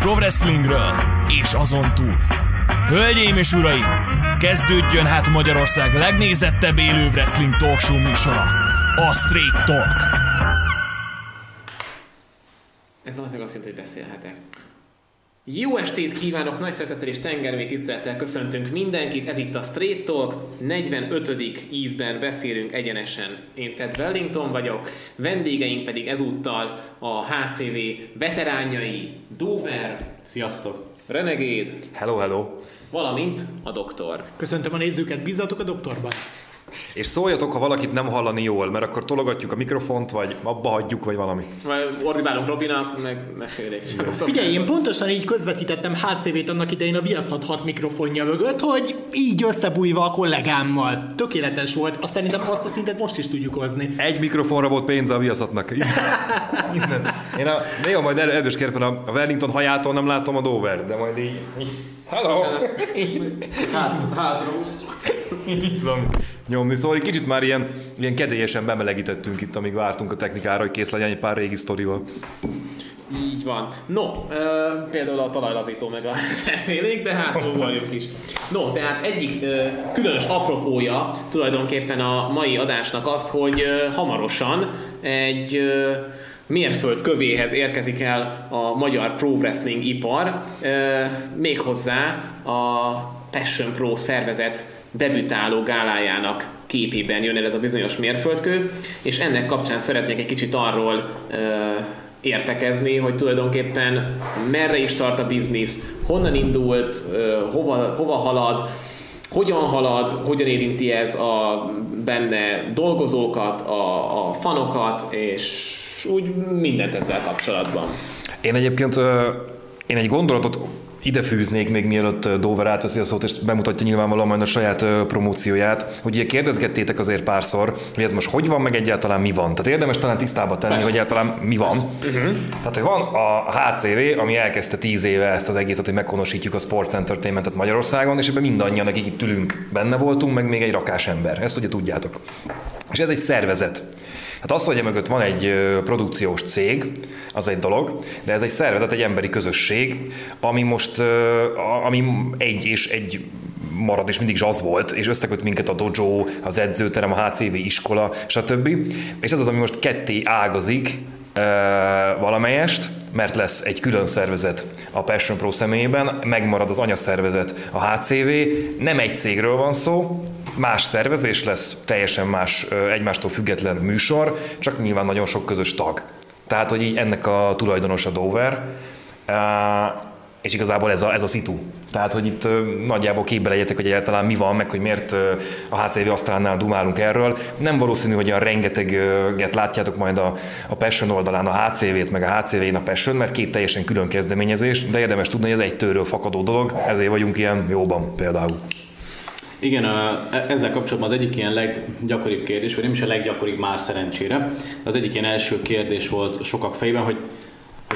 pro wrestlingről és azon túl. Hölgyeim és uraim, kezdődjön hát Magyarország legnézettebb élő wrestling talkshow műsora, a Straight Talk. Ez valószínűleg azt jelenti, hogy beszélhetek. Jó estét kívánok, nagy szeretettel és tengermély tisztelettel köszöntünk mindenkit. Ez itt a Straight Talk, 45. ízben beszélünk egyenesen. Én Ted Wellington vagyok, vendégeink pedig ezúttal a HCV veteránjai, Dover, Sziasztok! Renegade, Hello, hello. valamint a Doktor. Köszöntöm a nézőket, bízzatok a doktorban. És szóljatok, ha valakit nem hallani jól, mert akkor tologatjuk a mikrofont, vagy abba hagyjuk, vagy valami. Vagy ordibálunk Robinak, meg mesélés. Figyelj, én pontosan így közvetítettem HCV-t annak idején a Viasz 66 mikrofonja mögött, hogy így összebújva a kollégámmal. Tökéletes volt, azt szerintem azt a szintet most is tudjuk hozni. Egy mikrofonra volt pénze a viaszatnak. Én a, néha majd el- erős a Wellington hajától nem látom a Dover, de majd így... így Hello! Hát, hátra Így nyomni. Szóval egy kicsit már ilyen, ilyen kedélyesen bemelegítettünk itt, amíg vártunk a technikára, hogy kész legyen egy pár régi sztorival. Így van. No, ö, például a talajlazító meg a elmélék, de hát ugorjuk is. No, tehát egyik ö, különös apropója tulajdonképpen a mai adásnak az, hogy ö, hamarosan egy ö, mérföld kövéhez érkezik el a magyar pro wrestling ipar, méghozzá a Passion Pro szervezet debütáló gálájának képében jön el ez a bizonyos mérföldkő, és ennek kapcsán szeretnék egy kicsit arról értekezni, hogy tulajdonképpen merre is tart a biznisz, honnan indult, hova, hova halad, hogyan halad, hogyan érinti ez a benne dolgozókat, a, a fanokat, és úgy mindent ezzel kapcsolatban. Én egyébként én egy gondolatot ide fűznék még mielőtt Dover átveszi a szót, és bemutatja nyilvánvalóan majd a saját promócióját, hogy ugye kérdezgettétek azért párszor, hogy ez most hogy van, meg egyáltalán mi van. Tehát érdemes talán tisztába tenni, Persze. hogy egyáltalán mi van. Uh-huh. Tehát, hogy van a HCV, ami elkezdte tíz éve ezt az egészet, hogy meghonosítjuk a Sports Entertainmentet Magyarországon, és ebben mindannyian, akik itt ülünk, benne voltunk, meg még egy rakás ember. Ezt ugye tudjátok. És ez egy szervezet. Hát az, hogy mögött van egy produkciós cég, az egy dolog, de ez egy szervezet, egy emberi közösség, ami most, ami egy és egy marad, és mindig is az volt, és összeköt minket a dojo, az edzőterem, a HCV iskola, stb. És ez az, ami most ketté ágazik valamelyest, mert lesz egy külön szervezet a Passion Pro személyében, megmarad az anyaszervezet a HCV, nem egy cégről van szó, más szervezés lesz, teljesen más, egymástól független műsor, csak nyilván nagyon sok közös tag. Tehát, hogy így ennek a tulajdonos a Dover, és igazából ez a, ez a szitu. Tehát, hogy itt nagyjából képbe legyetek, hogy egyáltalán mi van, meg hogy miért a HCV Asztrálnál dumálunk erről. Nem valószínű, hogy olyan rengeteget látjátok majd a, a Passion oldalán a HCV-t, meg a HCV-n a Passion, mert két teljesen külön kezdeményezés, de érdemes tudni, hogy ez egy tőről fakadó dolog, ezért vagyunk ilyen jóban például. Igen, a- e- ezzel kapcsolatban az egyik ilyen leggyakoribb kérdés, vagy nem is a leggyakoribb már szerencsére, az egyik ilyen első kérdés volt sokak fejében, hogy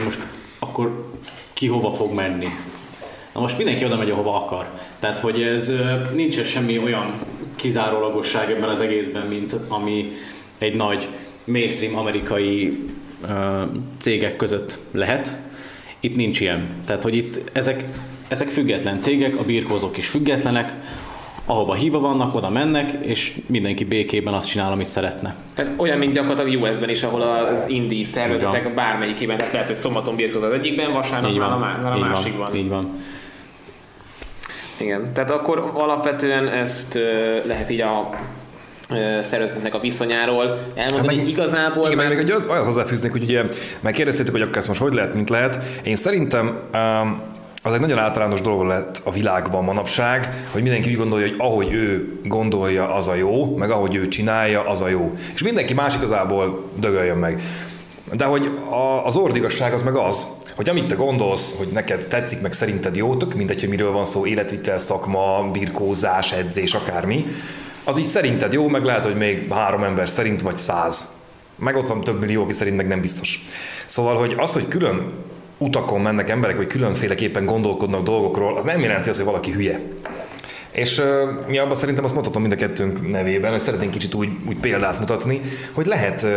most akkor ki hova fog menni. Na most mindenki oda megy, ahova akar. Tehát, hogy ez ö, nincsen semmi olyan kizárólagosság ebben az egészben, mint ami egy nagy mainstream amerikai cégek között lehet. Itt nincs ilyen. Tehát, hogy itt ezek, ezek független cégek, a birkózók is függetlenek, ahova híva vannak, oda mennek, és mindenki békében azt csinál, amit szeretne. Tehát olyan, mint gyakorlatilag US-ben is, ahol az indie szervezetek bármelyikében, tehát lehet, hogy szombaton birkoz az egyikben, vasárnap már a, már a így másikban. van, így van. Igen, tehát akkor alapvetően ezt lehet így a szervezetnek a viszonyáról elmondani, Hát meg- igazából Igen, már... meg egy olyat hozzáfűznék, hogy ugye megkérdeztétek, hogy akkor ezt most hogy lehet, mint lehet. Én szerintem um, az egy nagyon általános dolog lett a világban manapság, hogy mindenki úgy gondolja, hogy ahogy ő gondolja, az a jó, meg ahogy ő csinálja, az a jó. És mindenki más igazából dögöljön meg. De hogy a, az ordigasság az meg az, hogy amit te gondolsz, hogy neked tetszik, meg szerinted jó, tök mindegy, hogy miről van szó, életvitel, szakma, birkózás, edzés, akármi, az így szerinted jó, meg lehet, hogy még három ember szerint, vagy száz. Meg ott van több millió, aki szerint meg nem biztos. Szóval, hogy az, hogy külön utakon mennek emberek, vagy különféleképpen gondolkodnak dolgokról, az nem jelenti azt, hogy valaki hülye. És uh, mi abban szerintem azt mondhatom mind a kettőnk nevében, hogy szeretnénk kicsit úgy, úgy példát mutatni, hogy lehet uh,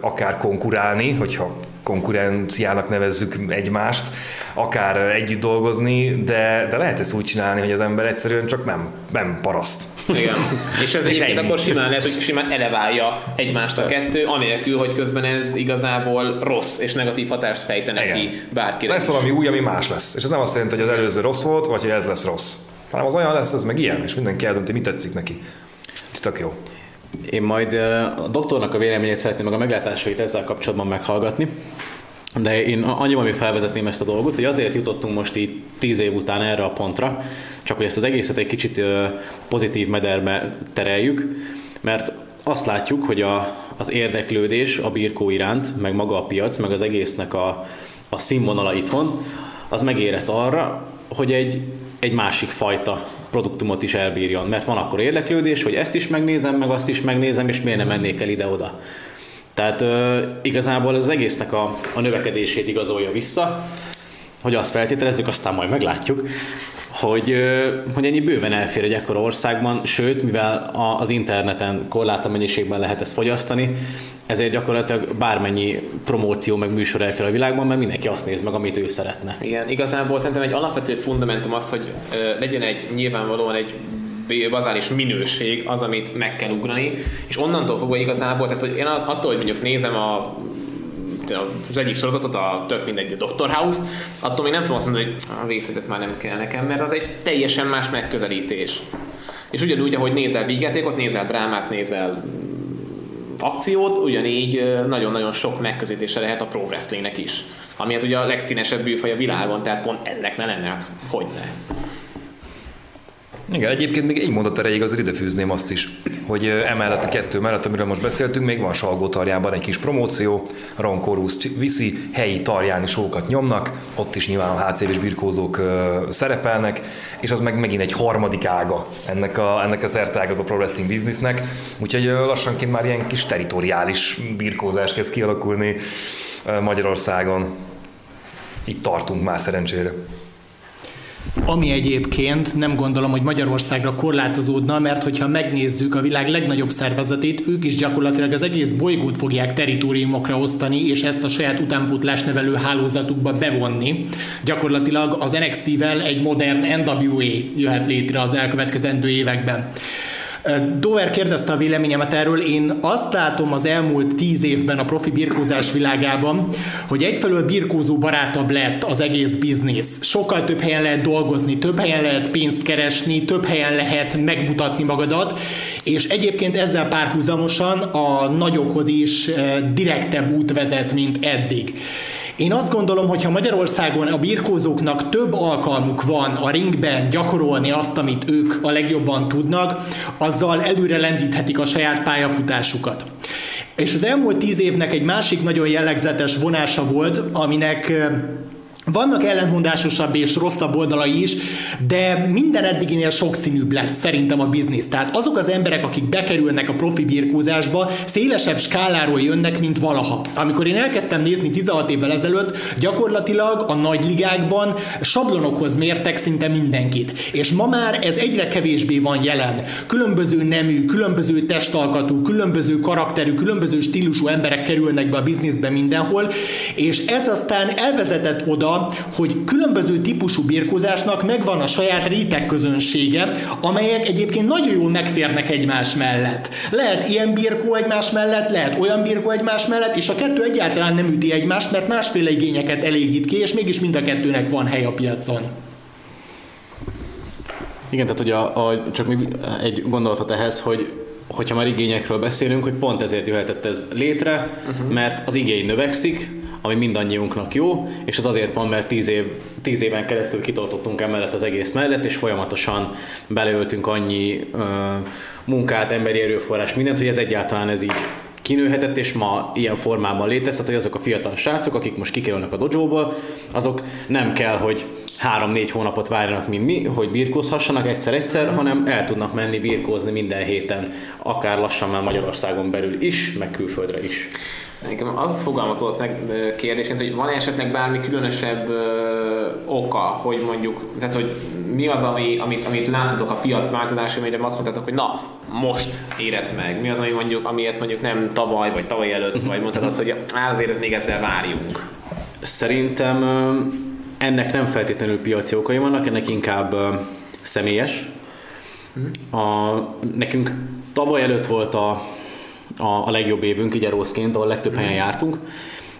akár konkurálni, hogyha konkurenciának nevezzük egymást, akár együtt dolgozni, de, de lehet ezt úgy csinálni, hogy az ember egyszerűen csak nem, nem paraszt. Igen. És ez egyébként akkor simán lehet, hogy simán eleválja egymást a kettő, anélkül, hogy közben ez igazából rossz és negatív hatást fejtene Igen. ki bárkire. Lesz valami új, ami más lesz. És ez nem azt jelenti, hogy az előző rossz volt, vagy hogy ez lesz rossz. Hanem az olyan lesz, ez meg ilyen, és mindenki eldönti, mi tetszik neki. Ez tök jó. Én majd a doktornak a véleményét szeretném meg a meglátásait ezzel kapcsolatban meghallgatni. De én annyiban még felvezetném ezt a dolgot, hogy azért jutottunk most így tíz év után erre a pontra, csak hogy ezt az egészet egy kicsit pozitív mederbe tereljük, mert azt látjuk, hogy a, az érdeklődés a birkó iránt, meg maga a piac, meg az egésznek a, a színvonala itthon, az megérett arra, hogy egy, egy másik fajta produktumot is elbírjon, mert van akkor érdeklődés, hogy ezt is megnézem, meg azt is megnézem, és miért nem mennék el ide-oda. Tehát ö, igazából az egésznek a, a növekedését igazolja vissza, hogy azt feltételezzük, aztán majd meglátjuk, hogy, hogy ennyi bőven elfér egy ekkora országban, sőt, mivel az interneten korlátlan mennyiségben lehet ezt fogyasztani, ezért gyakorlatilag bármennyi promóció meg műsor elfér a világban, mert mindenki azt néz meg, amit ő szeretne. Igen, igazából szerintem egy alapvető fundamentum az, hogy legyen egy nyilvánvalóan egy bazális minőség az, amit meg kell ugrani, és onnantól fogva igazából, tehát hogy én az, attól, hogy mondjuk nézem a az egyik sorozatot, a tök mindegy, a Doctor House, attól még nem fogom azt mondani, hogy a vészhelyzet már nem kell nekem, mert az egy teljesen más megközelítés. És ugyanúgy, ahogy nézel vígjátékot, nézel drámát, nézel akciót, ugyanígy nagyon-nagyon sok megközelítése lehet a pro wrestlingnek is. Ami hát ugye a legszínesebb műfaj a világon, tehát pont ennek ne lenne, hát hogy ne. Igen, egyébként még egy mondat erejéig azért ide fűzném azt is, hogy emellett a kettő mellett, amiről most beszéltünk, még van Salgó tarjában egy kis promóció, Ron Corus viszi, helyi tarján sókat nyomnak, ott is nyilván a HCV-s birkózók ö, szerepelnek, és az meg megint egy harmadik ága ennek a, ennek a szertágazó pro wrestling biznisznek, úgyhogy lassanként már ilyen kis teritoriális birkózás kezd kialakulni Magyarországon. Itt tartunk már szerencsére. Ami egyébként nem gondolom, hogy Magyarországra korlátozódna, mert hogyha megnézzük a világ legnagyobb szervezetét, ők is gyakorlatilag az egész bolygót fogják teritoriumokra osztani, és ezt a saját utánpótlás nevelő hálózatukba bevonni. Gyakorlatilag az NXT-vel egy modern NWA jöhet létre az elkövetkezendő években. Dover kérdezte a véleményemet erről, én azt látom az elmúlt tíz évben a profi birkózás világában, hogy egyfelől birkózó barátabb lett az egész biznisz. Sokkal több helyen lehet dolgozni, több helyen lehet pénzt keresni, több helyen lehet megmutatni magadat, és egyébként ezzel párhuzamosan a nagyokhoz is eh, direktebb út vezet, mint eddig. Én azt gondolom, hogy ha Magyarországon a birkózóknak több alkalmuk van a ringben gyakorolni azt, amit ők a legjobban tudnak, azzal előre lendíthetik a saját pályafutásukat. És az elmúlt tíz évnek egy másik nagyon jellegzetes vonása volt, aminek vannak ellentmondásosabb és rosszabb oldalai is, de minden eddiginél sokszínűbb lett szerintem a biznisz. Tehát azok az emberek, akik bekerülnek a profi birkózásba, szélesebb skáláról jönnek, mint valaha. Amikor én elkezdtem nézni 16 évvel ezelőtt, gyakorlatilag a nagy ligákban sablonokhoz mértek szinte mindenkit. És ma már ez egyre kevésbé van jelen. Különböző nemű, különböző testalkatú, különböző karakterű, különböző stílusú emberek kerülnek be a bizniszbe mindenhol, és ez aztán elvezetett oda, hogy különböző típusú birkózásnak megvan a saját réteg közönsége, amelyek egyébként nagyon jól megférnek egymás mellett. Lehet ilyen birkó egymás mellett, lehet olyan birkó egymás mellett, és a kettő egyáltalán nem üti egymást, mert másféle igényeket elégít ki, és mégis mind a kettőnek van hely a piacon. Igen, tehát hogy a, a, csak még egy gondolatot ehhez, hogy hogyha már igényekről beszélünk, hogy pont ezért jöhetett ez létre, uh-huh. mert az igény növekszik, ami mindannyiunknak jó, és az azért van, mert tíz, év, tíz éven keresztül kitartottunk emellett az egész mellett, és folyamatosan beleöltünk annyi ö, munkát, emberi erőforrás, mindent, hogy ez egyáltalán ez így kinőhetett, és ma ilyen formában létezhet, hogy azok a fiatal srácok, akik most kikerülnek a dojóból, azok nem kell, hogy három-négy hónapot várjanak, mint mi, hogy birkózhassanak egyszer-egyszer, hanem el tudnak menni birkózni minden héten, akár lassan már Magyarországon belül is, meg külföldre is. Nekem az fogalmazott meg kérdésként, hogy van esetleg bármi különösebb oka, hogy mondjuk, tehát hogy mi az, ami, amit, amit látodok a piac változása, amire azt mondtátok, hogy na, most érett meg. Mi az, ami mondjuk, amiért mondjuk nem tavaly, vagy tavaly előtt, vagy mondtad azt, hogy azért még ezzel várjunk. Szerintem ennek nem feltétlenül piaci okai vannak, ennek inkább személyes. A, nekünk tavaly előtt volt a, a, a legjobb évünk, így Eroszként, ahol legtöbb helyen jártunk,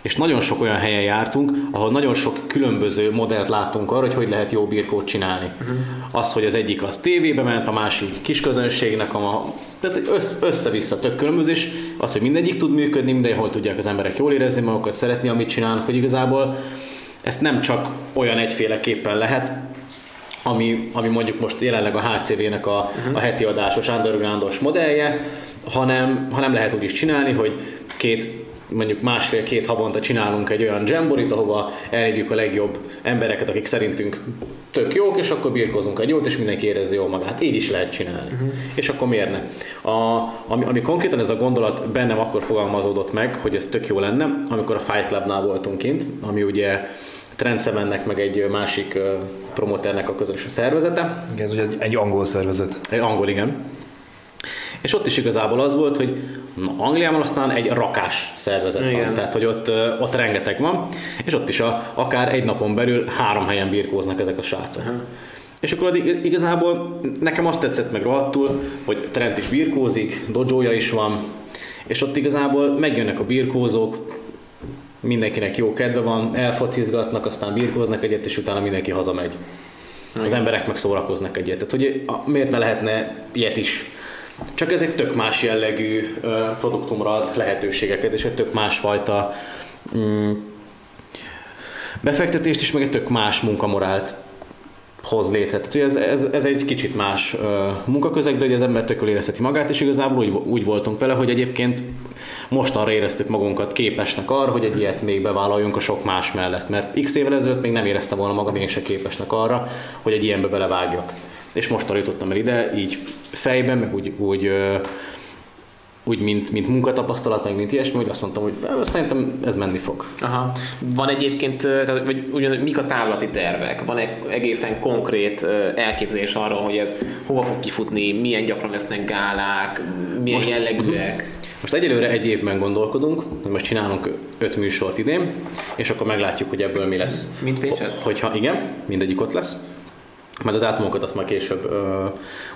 és nagyon sok olyan helyen jártunk, ahol nagyon sok különböző modellt láttunk arra, hogy hogy lehet jó birkót csinálni. Az, hogy az egyik az tévébe ment, a másik kisközönségnek, a, tehát össze, össze-vissza tök különböző, és az, hogy mindegyik tud működni, mindenhol tudják az emberek jól érezni magukat, szeretni, amit csinálnak, hogy igazából ezt nem csak olyan egyféleképpen lehet, ami, ami mondjuk most jelenleg a HCV-nek a, a heti adásos undergroundos modellje, hanem, hanem lehet úgy is csinálni, hogy két mondjuk másfél-két havonta csinálunk egy olyan jamborit, ahova elhívjuk a legjobb embereket, akik szerintünk tök jók, és akkor birkozunk egy jót, és mindenki érezi jól magát. Így is lehet csinálni. Uh-huh. És akkor miért ne? A, ami, ami konkrétan ez a gondolat bennem akkor fogalmazódott meg, hogy ez tök jó lenne, amikor a Fight Clubnál voltunk kint, ami ugye Trendsevennek meg egy másik promoternek a közös szervezete. Igen, ez ugye egy angol szervezet. Egy angol, igen. És ott is igazából az volt, hogy na, Angliában aztán egy rakás szervezet Igen. van, tehát hogy ott, ott rengeteg van, és ott is a, akár egy napon belül három helyen birkóznak ezek a srácok. És akkor addig igazából nekem azt tetszett meg rohadtul, hogy Trent is birkózik, dojója is van, és ott igazából megjönnek a birkózók, mindenkinek jó kedve van, elfocizgatnak, aztán birkóznak egyet, és utána mindenki hazamegy. Az emberek meg szórakoznak egyet. Tehát, hogy a- miért ne lehetne ilyet is? Csak ez egy tök más jellegű produktumra ad lehetőségeket, és egy tök másfajta mm, befektetést is, meg egy tök más munkamorált hoz létre. Tehát, ez, ez, ez egy kicsit más ö, munkaközeg, de hogy az ember tökül érezheti magát, és igazából úgy, úgy voltunk vele, hogy egyébként most arra éreztük magunkat képesnek arra, hogy egy ilyet még bevállaljunk a sok más mellett, mert x évvel ezelőtt még nem éreztem volna magam én se képesnek arra, hogy egy ilyenbe belevágjak. És most jutottam el ide, így fejben, meg úgy, úgy úgy mint, mint munkatapasztalat, meg mint ilyesmi, hogy azt mondtam, hogy szerintem ez menni fog. Aha. Van egyébként, tehát, vagy ugyan, mik a távlati tervek? Van egy egészen konkrét elképzelés arról, hogy ez hova fog kifutni, milyen gyakran lesznek gálák, milyen Most- jellegűek? Most egyelőre egy évben gondolkodunk, hogy most csinálunk öt műsort idén, és akkor meglátjuk, hogy ebből mi lesz. Mint Pécset? Hogyha igen, mindegyik ott lesz. Majd a dátumokat azt már később ö,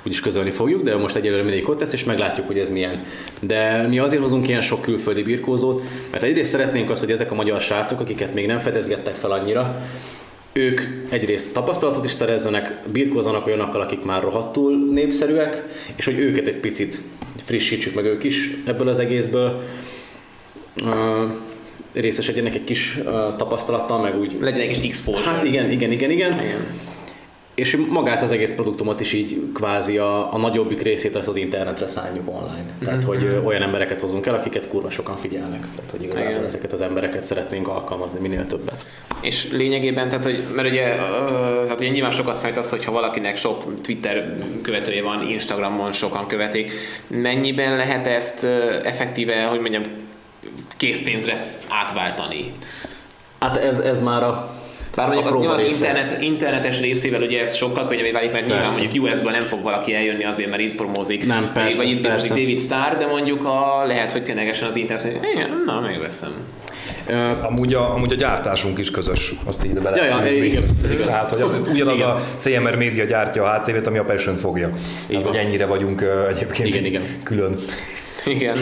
úgyis közölni fogjuk, de most egyelőre mindegyik ott lesz, és meglátjuk, hogy ez milyen. De mi azért hozunk ilyen sok külföldi birkózót, mert egyrészt szeretnénk azt, hogy ezek a magyar srácok, akiket még nem fedezgettek fel annyira, ők egyrészt tapasztalatot is szerezzenek, birkózanak olyanokkal, akik már rohadtul népszerűek, és hogy őket egy picit frissítsük meg ők is ebből az egészből. Ö, részesedjenek egy kis ö, tapasztalattal, meg úgy Legyen egy kis exposure. Hát igen, igen, igen, igen. Igen. És magát az egész produktumot is így kvázi a, a nagyobbik részét azt az internetre szálljuk online. Tehát, hogy ö, olyan embereket hozunk el, akiket kurva sokan figyelnek. Tehát, hogy igazából Igen. ezeket az embereket szeretnénk alkalmazni minél többet. És lényegében, tehát, hogy, mert ugye, tehát ugye nyilván sokat számít az, hogyha valakinek sok Twitter követője van, Instagramon sokan követik, mennyiben lehet ezt effektíve, hogy mondjam, készpénzre átváltani? Hát ez, ez már a, Bár mondjuk a az, nyilván internet, internetes részével ugye ez sokkal könnyebbé válik, mert nyilván Persze. mondjuk US-ből nem fog valaki eljönni azért, mert itt promózik. Nem, vagy- persze, Vagy itt persze. promózik David Starr, de mondjuk a, lehet, hogy ténylegesen az internet, hogy igen, na, megveszem. Ö, Amúgy a, amúgy a gyártásunk is közös, azt így bele Ja, ja, igen, ez igaz. Tehát, hogy az, ugyanaz Igen. a CMR média gyártja a HCV-t, ami a Passion fogja. Tehát, hogy ennyire vagyunk egyébként Igen, igen. külön. Igen.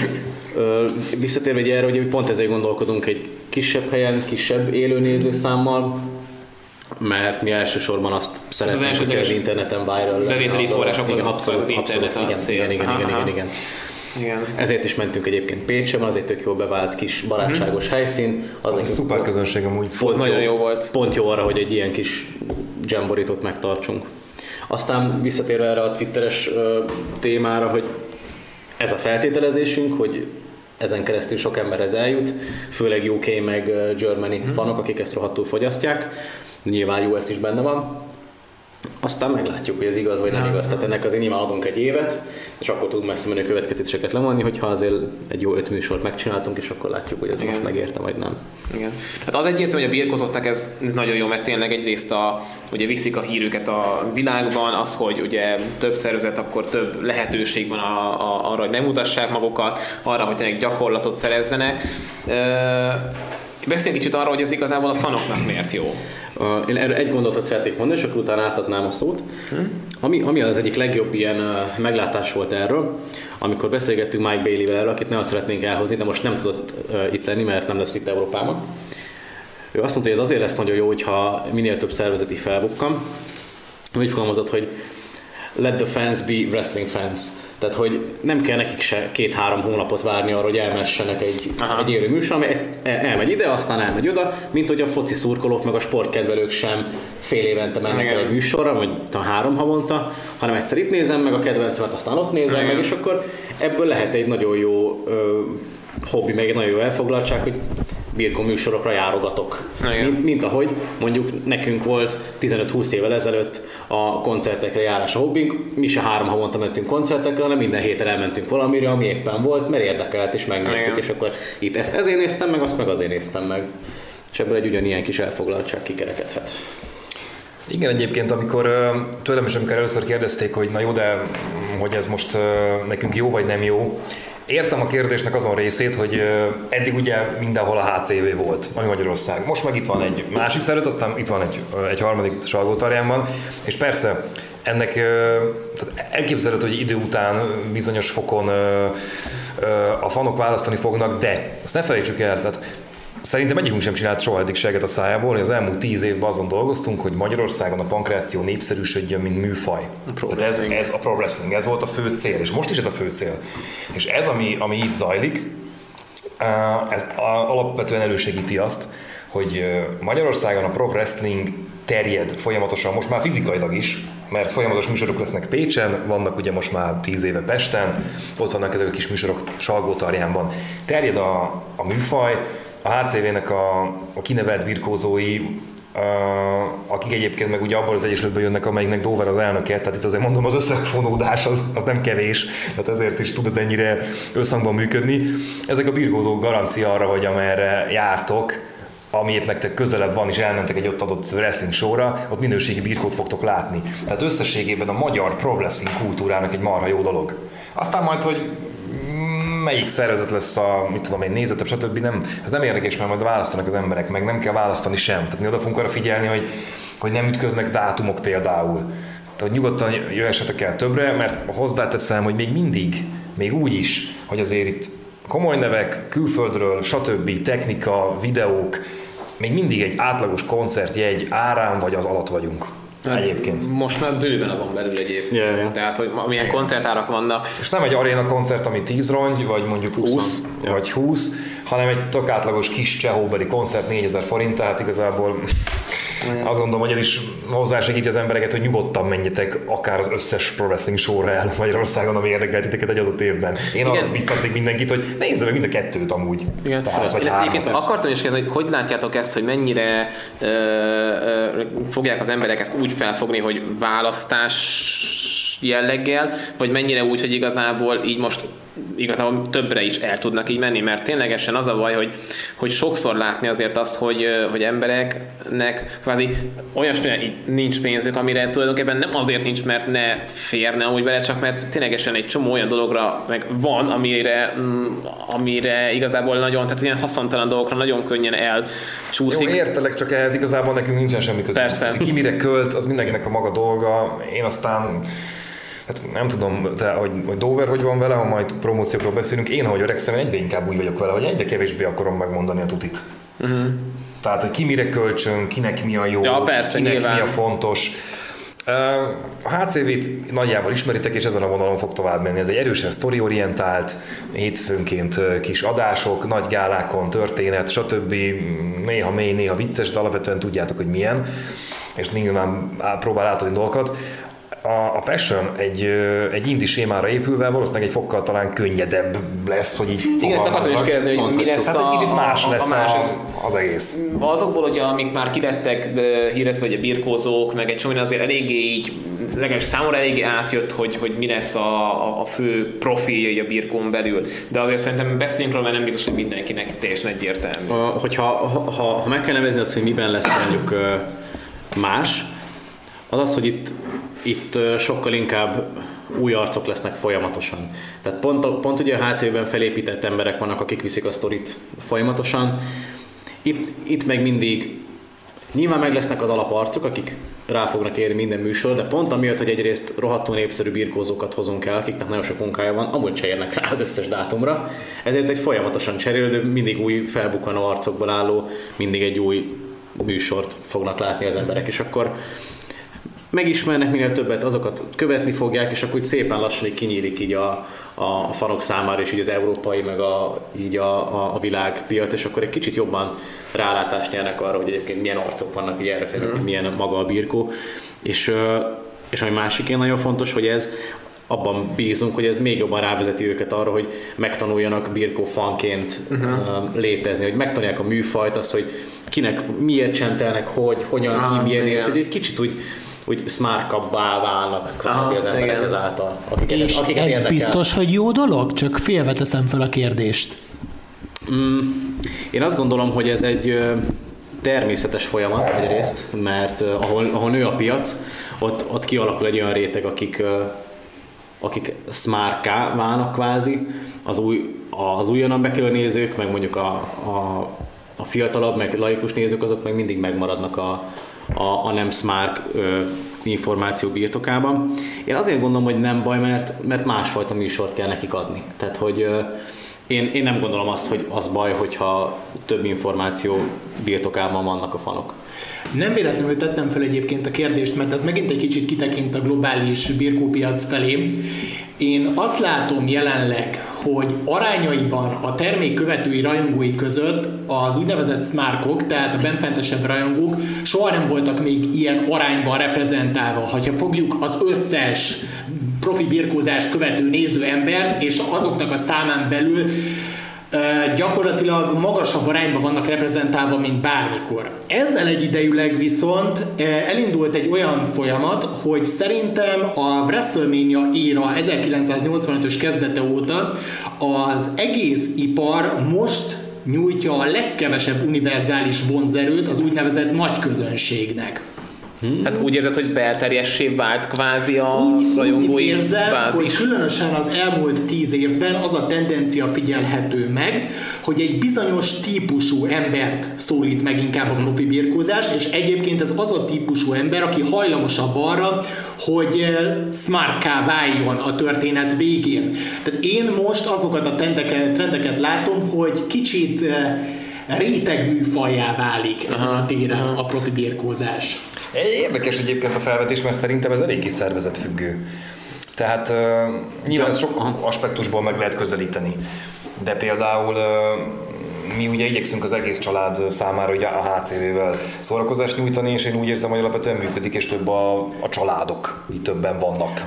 Visszatérve erre, hogy pont ezért gondolkodunk egy kisebb helyen, kisebb élő nézőszámmal, mert mi elsősorban azt szeretnénk, hogy az interneten viral bevételi forrásokhoz Igen, az abszolút, internet abszolút, igen, cél. igen, igen, igen, igen, igen. Igen. Ezért is mentünk egyébként Pécsre, van az egy tök jó bevált kis barátságos helyszín. Az, Az egy szuper közönség amúgy. pont Nagyon jó volt. Pont jó arra, hogy egy ilyen kis jamboritot megtartsunk. Aztán visszatérve erre a twitteres ö, témára, hogy ez a feltételezésünk, hogy ezen keresztül sok emberhez eljut, főleg UK meg Germany fanok, akik ezt rohadtul fogyasztják. Nyilván US is benne van. aztán meglátjuk, hogy ez igaz vagy nem igaz. Tehát ennek azért nyilván adunk egy évet, és akkor tudunk messze menő következtetéseket lemondni, hogyha azért egy jó öt műsort megcsináltunk, és akkor látjuk, hogy ez Igen. most megérte vagy nem. Igen. Hát az egyértelmű, hogy a birkozottak ez, ez nagyon jó, mert tényleg egyrészt a, ugye viszik a hírüket a világban, az, hogy ugye több szervezet, akkor több lehetőség van a, a, arra, hogy megmutassák magukat, arra, hogy tényleg gyakorlatot szerezzenek. Ö, Beszéljünk kicsit arról, hogy ez igazából a fanoknak miért jó. Én erről egy gondolatot szeretnék mondani, és akkor utána átadnám a szót. Ami, ami az egyik legjobb ilyen meglátás volt erről, amikor beszélgettünk Mike Bailey-vel erről, akit nagyon szeretnénk elhozni, de most nem tudott itt lenni, mert nem lesz itt Európában. Ő azt mondta, hogy ez azért lesz nagyon jó, hogyha minél több szervezeti felbukkan. Úgy fogalmazott, hogy let the fans be wrestling fans. Tehát, hogy nem kell nekik se két-három hónapot várni arra, hogy elmessenek egy, Aha. egy élő műsor, ami egy- el- elmegy ide, aztán elmegy oda, mint hogy a foci szurkolók meg a sportkedvelők sem fél évente mennek Igen. el egy műsorra, vagy talán három havonta, hanem egyszer itt nézem meg a kedvencemet, aztán ott nézem Igen. meg, és akkor ebből lehet egy nagyon jó ö, hobbi, meg egy nagyon jó elfoglaltság, hogy birkó műsorokra járogatok. Igen. Mint, mint ahogy mondjuk nekünk volt 15-20 évvel ezelőtt a koncertekre járás a hobbink, mi se három havonta mentünk koncertekre, hanem minden héten elmentünk valamire, ami éppen volt, mert érdekelt, és megnéztük, Igen. és akkor itt ezt ezért néztem meg, azt meg azért néztem meg. És ebből egy ugyanilyen kis elfoglaltság kikerekedhet. Igen, egyébként, amikor tőlem is, amikor először kérdezték, hogy na jó, de hogy ez most nekünk jó vagy nem jó, értem a kérdésnek azon részét, hogy eddig ugye mindenhol a HCV volt, ami Magyarország. Most meg itt van egy másik szervezet, aztán itt van egy, egy harmadik Salgótarjánban, és persze ennek elképzelhető, hogy idő után bizonyos fokon a fanok választani fognak, de azt ne felejtsük el, tehát Szerintem egyikünk sem csinált soha eddig seget a szájából, az elmúlt tíz évben azon dolgoztunk, hogy Magyarországon a pankreáció népszerűsödjön, mint műfaj. Tehát ez, ez a pro wrestling, ez volt a fő cél, és most is ez a fő cél. És ez, ami, ami itt zajlik, uh, ez alapvetően elősegíti azt, hogy uh, Magyarországon a pro wrestling terjed folyamatosan, most már fizikailag is, mert folyamatos műsorok lesznek Pécsen, vannak ugye most már tíz éve Pesten, ott vannak ezek a kis műsorok Salgótarjánban. Terjed a, a műfaj, a HCV-nek a, a kinevelt birkózói, akik egyébként meg ugye abból az egyesületből jönnek, amelyiknek Dover az elnöke, tehát itt azért mondom, az összefonódás az, az nem kevés, tehát ezért is tud ez ennyire összhangban működni. Ezek a birkózók garancia arra, hogy amerre jártok, ami épp nektek közelebb van, és elmentek egy ott adott wrestling showra, ott minőségi birkót fogtok látni. Tehát összességében a magyar pro wrestling kultúrának egy marha jó dolog. Aztán majd, hogy melyik szervezet lesz a, mit tudom én, nézetebb, stb. Nem, ez nem érdekes, mert majd választanak az emberek, meg nem kell választani sem. Tehát mi oda fogunk arra figyelni, hogy, hogy nem ütköznek dátumok például. Tehát nyugodtan jöhessetek el többre, mert hozzáteszem, hogy még mindig, még úgy is, hogy azért itt komoly nevek, külföldről, stb. technika, videók, még mindig egy átlagos koncertjegy árán vagy az alatt vagyunk. Egyébként. Most már bőven azon belül egyébként. Ja, ja. Tehát, hogy milyen koncertárak vannak. És nem egy aréna koncert, ami 10 rongy, vagy mondjuk 20, vagy 20, hanem egy tök átlagos kis csehóbeli koncert 4000 forint, tehát igazából azt gondolom, hogy ez is hozzásegíti az embereket, hogy nyugodtan menjetek akár az összes pro wrestling sorra el Magyarországon, ami érdekel titeket egy adott évben. Én Igen. arra biztatnék mindenkit, hogy nézze meg mind a kettőt amúgy. Igen, Tehát, vagy Én ezt egyébként hármat. akartam is kérdezni, hogy hogy látjátok ezt, hogy mennyire ö, ö, fogják az emberek ezt úgy felfogni, hogy választás jelleggel, vagy mennyire úgy, hogy igazából így most igazából többre is el tudnak így menni, mert ténylegesen az a baj, hogy, hogy sokszor látni azért azt, hogy, hogy embereknek kvázi olyasmire nincs pénzük, amire tulajdonképpen nem azért nincs, mert ne férne úgy bele, csak mert ténylegesen egy csomó olyan dologra meg van, amire, mm, amire igazából nagyon, tehát ilyen haszontalan dolgokra nagyon könnyen Jó, elcsúszik. értelek, csak ehhez igazából nekünk nincsen semmi között. Persze. Ki mire költ, az mindenkinek a maga dolga. Én aztán Hát nem tudom, te, hogy, hogy Dover hogy van vele, ha majd promóciókról beszélünk. Én, ahogy öregszem, én egyre inkább úgy vagyok vele, hogy egyre kevésbé akarom megmondani a tutit. Uh-huh. Tehát, hogy ki mire kölcsön, kinek mi a jó, Ja, persze, kinek nyilván. mi a fontos. A HCV-t nagyjából ismeritek, és ezen a vonalon fog tovább menni. Ez egy erősen sztoriorientált, hétfőnként kis adások, nagy gálákon, történet, stb. Néha mély, néha vicces, de alapvetően tudjátok, hogy milyen, és nyilván próbál átadni dolgokat. A, a Passion egy, egy indi sémára épülve valószínűleg egy fokkal talán könnyedebb lesz, hogy így Igen, ezt akartam is kérdezni, hogy mi lesz Hát a, egy kicsit más a, lesz a más. a, az egész. Azokból, hogy amik már kilettek de híret, vagy a birkózók, meg egy csomó azért eléggé így, legalábbis számomra eléggé átjött, hogy, hogy mi lesz a, a, a fő profilja így a birkón belül. De azért szerintem beszéljünk róla, mert nem biztos, hogy mindenkinek teljesen egyértelmű. Hogyha ha, ha, ha meg kell nevezni azt, hogy miben lesz mondjuk más, az az, hogy itt, itt sokkal inkább új arcok lesznek folyamatosan. Tehát pont, pont ugye a HC-ben felépített emberek vannak, akik viszik a sztorit folyamatosan. Itt, itt meg mindig Nyilván meg lesznek az alaparcok, akik rá fognak érni minden műsor, de pont amiatt, hogy egyrészt rohadtul népszerű birkózókat hozunk el, akiknek nagyon sok munkája van, amúgy se érnek rá az összes dátumra, ezért egy folyamatosan cserélődő, mindig új felbukkanó arcokból álló, mindig egy új műsort fognak látni az emberek, és akkor megismernek minél többet, azokat követni fogják, és akkor úgy szépen lassan így kinyílik így a, a fanok számára, és így az európai, meg a, így a, a, a világpiac, és akkor egy kicsit jobban rálátást nyernek arra, hogy egyébként milyen arcok vannak így erre felül, hogy milyen maga a birkó. És, és ami másik ilyen nagyon fontos, hogy ez abban bízunk, hogy ez még jobban rávezeti őket arra, hogy megtanuljanak birkó fanként uh-huh. létezni, hogy megtanulják a műfajt, azt, hogy kinek miért csentelnek, hogy, hogyan, Ah, ki, milyen érzés, egy kicsit úgy, úgy smárkabbá válnak kvázi Aha, az emberek igen. ezáltal, akiket, És akiket ez érdekel. biztos, hogy jó dolog? Csak félve teszem fel a kérdést. Mm, én azt gondolom, hogy ez egy természetes folyamat egyrészt, mert ahol, ahol nő a piac, ott, ott kialakul egy olyan réteg, akik, akik smárká válnak kvázi, az, új, az újonnan bekerülő nézők, meg mondjuk a, a, a fiatalabb, meg laikus nézők, azok meg mindig megmaradnak a, a, a nem smárk ö, információ birtokában. Én azért gondolom, hogy nem baj, mert, mert másfajta műsort kell nekik adni. Tehát, hogy én, én nem gondolom azt, hogy az baj, hogyha több információ birtokában vannak a fanok. Nem véletlenül tettem fel egyébként a kérdést, mert ez megint egy kicsit kitekint a globális birkópiac felé. Én azt látom jelenleg, hogy arányaiban a termék követői rajongói között az úgynevezett smárkok, tehát a benfentesebb rajongók soha nem voltak még ilyen arányban reprezentálva. Ha fogjuk az összes profi birkózást követő néző embert, és azoknak a számán belül gyakorlatilag magasabb arányban vannak reprezentálva, mint bármikor. Ezzel egyidejűleg viszont elindult egy olyan folyamat, hogy szerintem a WrestleMania éra 1985-ös kezdete óta az egész ipar most nyújtja a legkevesebb univerzális vonzerőt az úgynevezett nagy közönségnek. Hát úgy érzed, hogy belterjessé vált kvázi a Úgy, úgy rajongói érzem, hogy bázis. különösen az elmúlt tíz évben az a tendencia figyelhető meg, hogy egy bizonyos típusú embert szólít meg inkább a profi birkózás, és egyébként ez az a típusú ember, aki hajlamosabb arra, hogy eh, smartká váljon a történet végén. Tehát én most azokat a trendeket, trendeket látom, hogy kicsit eh, réteg műfajjá válik ezen a téren a profi birkózás. Érdekes egyébként a felvetés, mert szerintem ez eléggé szervezetfüggő. Tehát uh, nyilván ezt sok aspektusból meg lehet közelíteni. De például uh, mi ugye igyekszünk az egész család számára ugye a HCV-vel szórakozást nyújtani, és én úgy érzem, hogy alapvetően működik, és több a, a családok, így többen vannak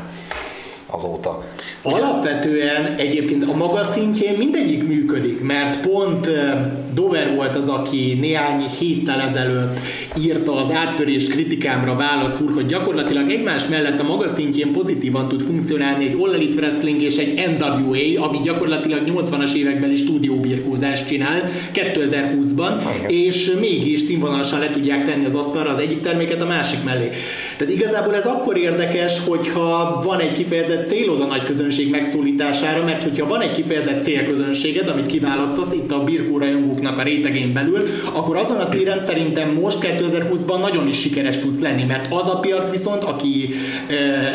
azóta. Alapvetően egyébként a maga szintjén mindegyik működik, mert pont eh, Dover volt az, aki néhány héttel ezelőtt írta az áttörés kritikámra válaszul, hogy gyakorlatilag egymás mellett a maga szintjén pozitívan tud funkcionálni egy All Elite Wrestling és egy NWA, ami gyakorlatilag 80-as évekbeli stúdióbirkózást csinál 2020-ban, és mégis színvonalasan le tudják tenni az asztalra az egyik terméket a másik mellé. Tehát igazából ez akkor érdekes, hogyha van egy kifejezett célod a nagy közönség megszólítására, mert hogyha van egy kifejezett célközönséged, amit kiválasztasz itt a birkó rajongóknak a rétegén belül, akkor azon a téren szerintem most 2020-ban nagyon is sikeres tudsz lenni, mert az a piac viszont, aki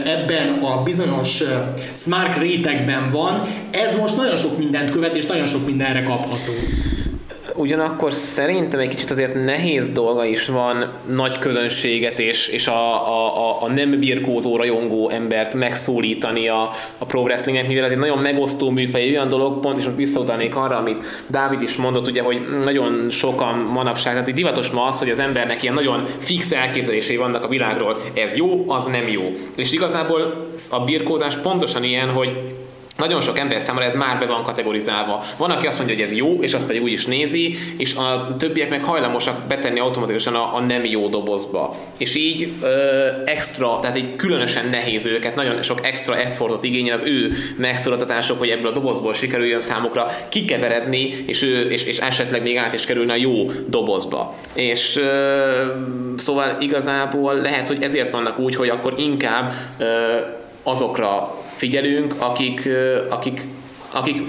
ebben a bizonyos smart rétegben van, ez most nagyon sok mindent követ, és nagyon sok mindenre kapható. Ugyanakkor szerintem egy kicsit azért nehéz dolga is van nagy közönséget és, és a, a, a, nem birkózó rajongó embert megszólítani a, a pro wrestlingnek, mivel ez egy nagyon megosztó műfaj, olyan dolog, pont és visszautalnék arra, amit Dávid is mondott, ugye, hogy nagyon sokan manapság, tehát hogy divatos ma az, hogy az embernek ilyen nagyon fix elképzelései vannak a világról. Ez jó, az nem jó. És igazából a birkózás pontosan ilyen, hogy nagyon sok ember számára ez már be van kategorizálva. Van, aki azt mondja, hogy ez jó, és azt pedig úgy is nézi, és a többiek meg hajlamosak betenni automatikusan a, a nem jó dobozba. És így ö, extra, tehát egy különösen nehéz őket, nagyon sok extra effortot igényel az ő megszólaltatások, hogy ebből a dobozból sikerüljön számukra kikeveredni, és, ő, és, és esetleg még át is kerülni a jó dobozba. És ö, szóval igazából lehet, hogy ezért vannak úgy, hogy akkor inkább ö, azokra figyelünk, akik, akik, akik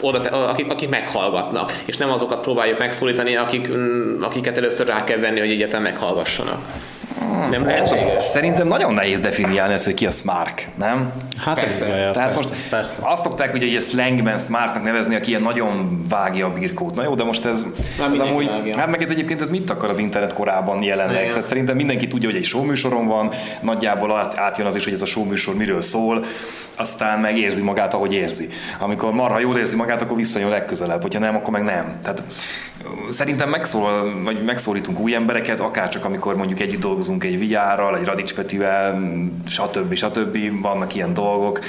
oda, akik, akik meghallgatnak, és nem azokat próbáljuk megszólítani, akik, mm, akiket először rá kell venni, hogy egyetem meghallgassanak. Nem lehetséges? Szerintem nagyon nehéz definiálni ezt, hogy ki a smart, nem? Hát Persze. ez, Tehát persze, most persze. azt szokták ugye egy slangben smartnak nevezni, aki ilyen nagyon vágja a birkót. Na jó, de most ez, Már ez amúgy, vágja. hát meg ez egyébként ez mit akar az internet korában jelenleg? Igen. Tehát szerintem mindenki tudja, hogy egy showműsoron van, nagyjából át, átjön az is, hogy ez a showműsor miről szól, aztán meg érzi magát, ahogy érzi. Amikor marha jól érzi magát, akkor visszajön legközelebb, hogyha nem, akkor meg nem. Tehát szerintem megszól, vagy megszólítunk új embereket, akár csak amikor mondjuk együtt dolgozunk egy vigyárral, egy Radics Petivel, stb. stb. Vannak ilyen dolgok.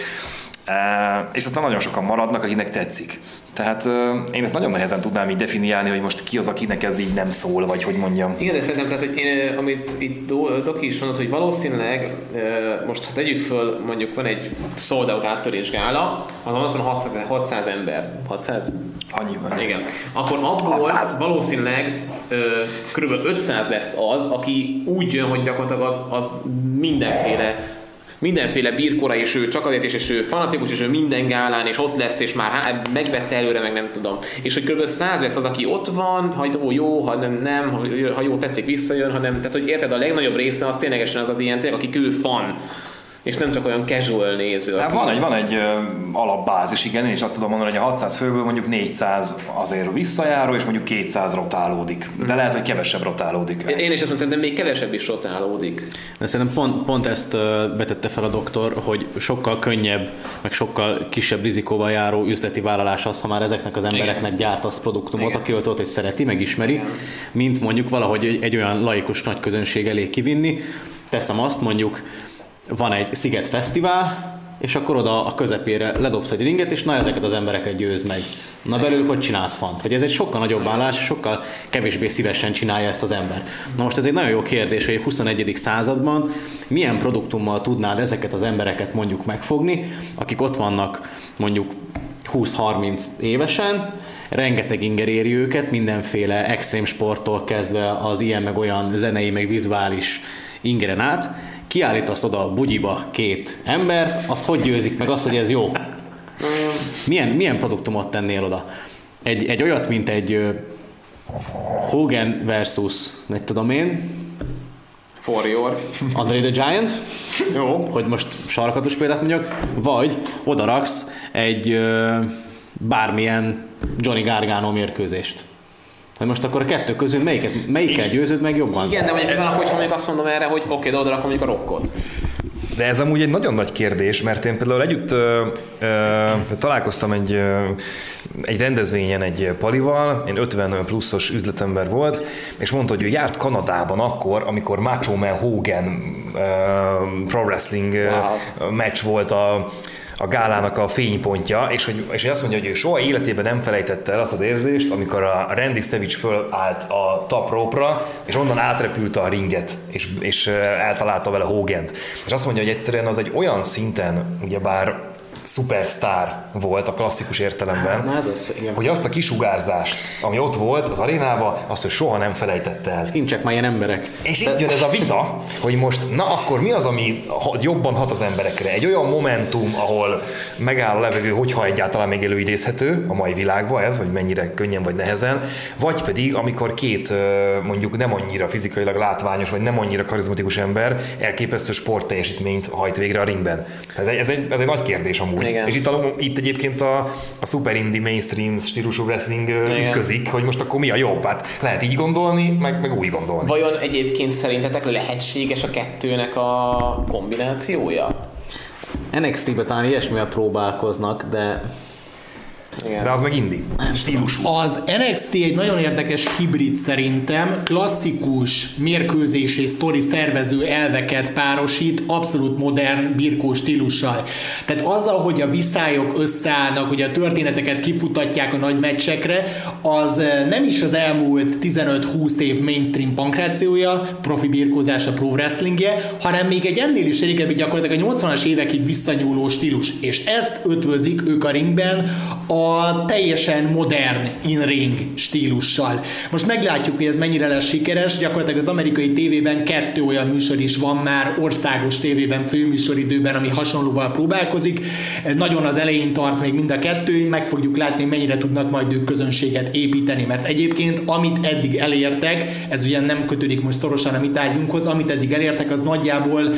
És aztán nagyon sokan maradnak, akinek tetszik. Tehát eh, én ezt nagyon nehezen tudnám így definiálni, hogy most ki az, akinek ez így nem szól, vagy hogy mondjam. Igen, de szerintem, tehát, hogy én, amit itt Do- Doki is mondott, hogy valószínűleg most ha tegyük föl, mondjuk van egy sold out áttörés gála, azon ott van 600, 600 ember. 600? Annyiban. Igen. Akkor abból 600. valószínűleg kb. 500 lesz az, aki úgy jön, hogy gyakorlatilag az, az mindenféle mindenféle birkora, és ő csak azért is, és ő fanatikus, és ő minden gálán, és ott lesz, és már há- megvette előre, meg nem tudom. És hogy kb. 100 lesz az, aki ott van, ha jó, jó, ha nem, nem, ha, jó tetszik, visszajön, ha nem. Tehát, hogy érted, a legnagyobb része az ténylegesen az az ilyen, tényleg, aki kül fan, és nem csak olyan casual néző. Hát van egy, van egy ö, alapbázis, igen, én is azt tudom mondani, hogy a 600 főből mondjuk 400 azért visszajáró, és mondjuk 200 rotálódik. De lehet, hogy kevesebb rotálódik. Én is azt mondom, szerintem még kevesebb is rotálódik. De szerintem pont, pont ezt vetette fel a doktor, hogy sokkal könnyebb, meg sokkal kisebb rizikóval járó üzleti vállalás az, ha már ezeknek az embereknek gyártasz produktumot, Igen. akiről tudod, hogy szereti, megismeri, mint mondjuk valahogy egy, egy olyan laikus nagy közönség elé kivinni. Teszem azt, mondjuk van egy Sziget Fesztivál, és akkor oda a közepére ledobsz egy ringet, és na ezeket az embereket győz meg. Na belőlük hogy csinálsz fant? Hogy ez egy sokkal nagyobb állás, sokkal kevésbé szívesen csinálja ezt az ember. Na most ez egy nagyon jó kérdés, hogy a 21. században milyen produktummal tudnád ezeket az embereket mondjuk megfogni, akik ott vannak mondjuk 20-30 évesen, rengeteg inger éri őket, mindenféle extrém sporttól kezdve az ilyen meg olyan zenei, meg vizuális ingeren át, kiállítasz oda a bugyiba két embert, azt hogy győzik meg azt, hogy ez jó? Milyen, milyen produktumot tennél oda? Egy, egy olyat, mint egy Hogan versus, nem tudom én, your. Andre the Giant, Jó. hogy most sarkatos példát mondjak, vagy odaraksz egy ö, bármilyen Johnny Gargano mérkőzést. Hogy most akkor a kettő közül melyiket, melyikkel győződ meg jobban? Igen, de mondjuk van, hogyha mondjuk azt mondom erre, hogy oké, okay, de oda rakom mondjuk a rockot. De ez amúgy egy nagyon nagy kérdés, mert én például együtt ö, ö, találkoztam egy, ö, egy rendezvényen egy palival, én 50 pluszos üzletember volt, és mondta, hogy ő járt Kanadában akkor, amikor Macho Man Hogan ö, pro wrestling Wow. meccs volt a a gálának a fénypontja, és hogy, és hogy azt mondja, hogy ő soha életében nem felejtette el azt az érzést, amikor a Randy Savage fölállt a top rope-ra, és onnan átrepült a ringet, és, és eltalálta vele Hogant. És azt mondja, hogy egyszerűen az egy olyan szinten, ugyebár szupersztár volt a klasszikus értelemben, Na ez az, igen. hogy azt a kisugárzást, ami ott volt az arénában, azt ő soha nem felejtette el. Nincsek már ilyen emberek. És itt jön ez a vita, hogy most, na akkor mi az, ami jobban hat az emberekre? Egy olyan momentum, ahol megáll a levegő, hogyha egyáltalán még előidézhető a mai világban ez, hogy mennyire könnyen vagy nehezen, vagy pedig amikor két mondjuk nem annyira fizikailag látványos, vagy nem annyira karizmatikus ember elképesztő sportteljesítményt hajt végre a ringben. Ez egy, ez egy, ez egy nagy kérdés amúgy. Amúgy. Igen. És itt, a, itt egyébként a, a super indie mainstream stílusú wrestling Igen. ütközik, hogy most akkor mi a jobb? Hát lehet így gondolni, meg, meg úgy gondolni. Vajon egyébként szerintetek lehetséges a kettőnek a kombinációja? NXT-ben talán ilyesmivel próbálkoznak, de Igen. De az meg indie. Stílusú. Az NXT egy nagyon érdekes hibrid szerintem, klasszikus mérkőzés és sztori szervező elveket párosít abszolút modern birkó stílussal. Tehát az, ahogy a viszályok összeállnak, hogy a történeteket kifutatják a nagy meccsekre, az eh, nem is az elmúlt 15-20 év mainstream pankrációja, profi birkózása, pro wrestlingje, hanem még egy ennél is régebbi gyakorlatilag a 80-as évekig visszanyúló stílus. És ezt ötvözik ők a ringben a teljesen modern in-ring stílussal. Most meglátjuk, hogy ez mennyire lesz sikeres. Gyakorlatilag az amerikai tévében kettő olyan műsor is van már országos tévében, főműsoridőben, ami hasonlóval próbálkozik. Nagyon az elején tart még mind a kettő, meg fogjuk látni, mennyire tudnak majd ők közönséget építeni, mert egyébként amit eddig elértek, ez ugyan nem kötődik most szorosan a mi tárgyunkhoz, amit eddig elértek, az nagyjából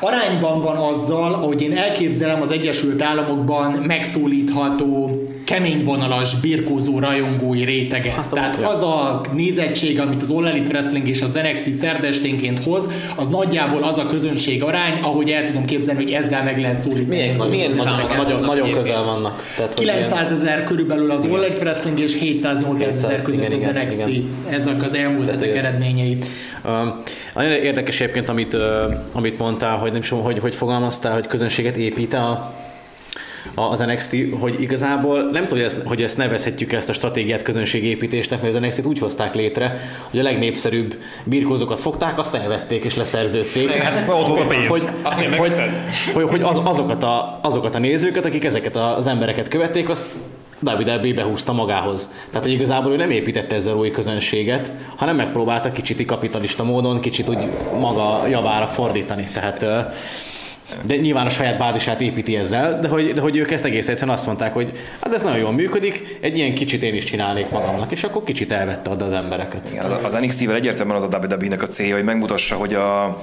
arányban van azzal, ahogy én elképzelem az Egyesült Államokban megszólítható kemény vonalas, birkózó rajongói réteget. Hát, Tehát ja. az a nézettség, amit az All Elite Wrestling és az NXT szerdesténként hoz, az nagyjából az a közönség arány, ahogy el tudom képzelni, hogy ezzel meg lehet szólítani. Milyen- az milyen számok nagyon, nagyon közel vannak. Tehát, hogy ilyen- 900 ezer körülbelül az All Elite Wrestling és 700-800 ezer 700, között igen, az igen, NXT. igen. Ezek az elmúlt hetek eredményei. Uh, nagyon érdekes egyébként, amit, uh, amit mondtál, hogy nem is hogy, hogy fogalmaztál, hogy közönséget épít a, az NXT, hogy igazából nem tudom, hogy ezt, hogy ezt nevezhetjük ezt a stratégiát közönségépítésnek, mert az NXT-t úgy hozták létre, hogy a legnépszerűbb birkózókat fogták, azt elvették és leszerződték. Hát, ott volt a pénz. Hogy, hogy, hogy, hogy az, azokat, a, azokat a nézőket, akik ezeket az embereket követték, azt WWE behúzta magához. Tehát, hogy igazából ő nem építette ezzel új közönséget, hanem megpróbálta kicsit kapitalista módon, kicsit úgy maga javára fordítani. Tehát de nyilván a saját bázisát építi ezzel, de hogy, de hogy ők ezt egész egyszerűen azt mondták, hogy hát ez nagyon jól működik, egy ilyen kicsit én is csinálnék magamnak, és akkor kicsit elvette oda az embereket. Igen, az- az NXT-vel egyértelműen az a WWE-nek a célja, hogy megmutassa, hogy a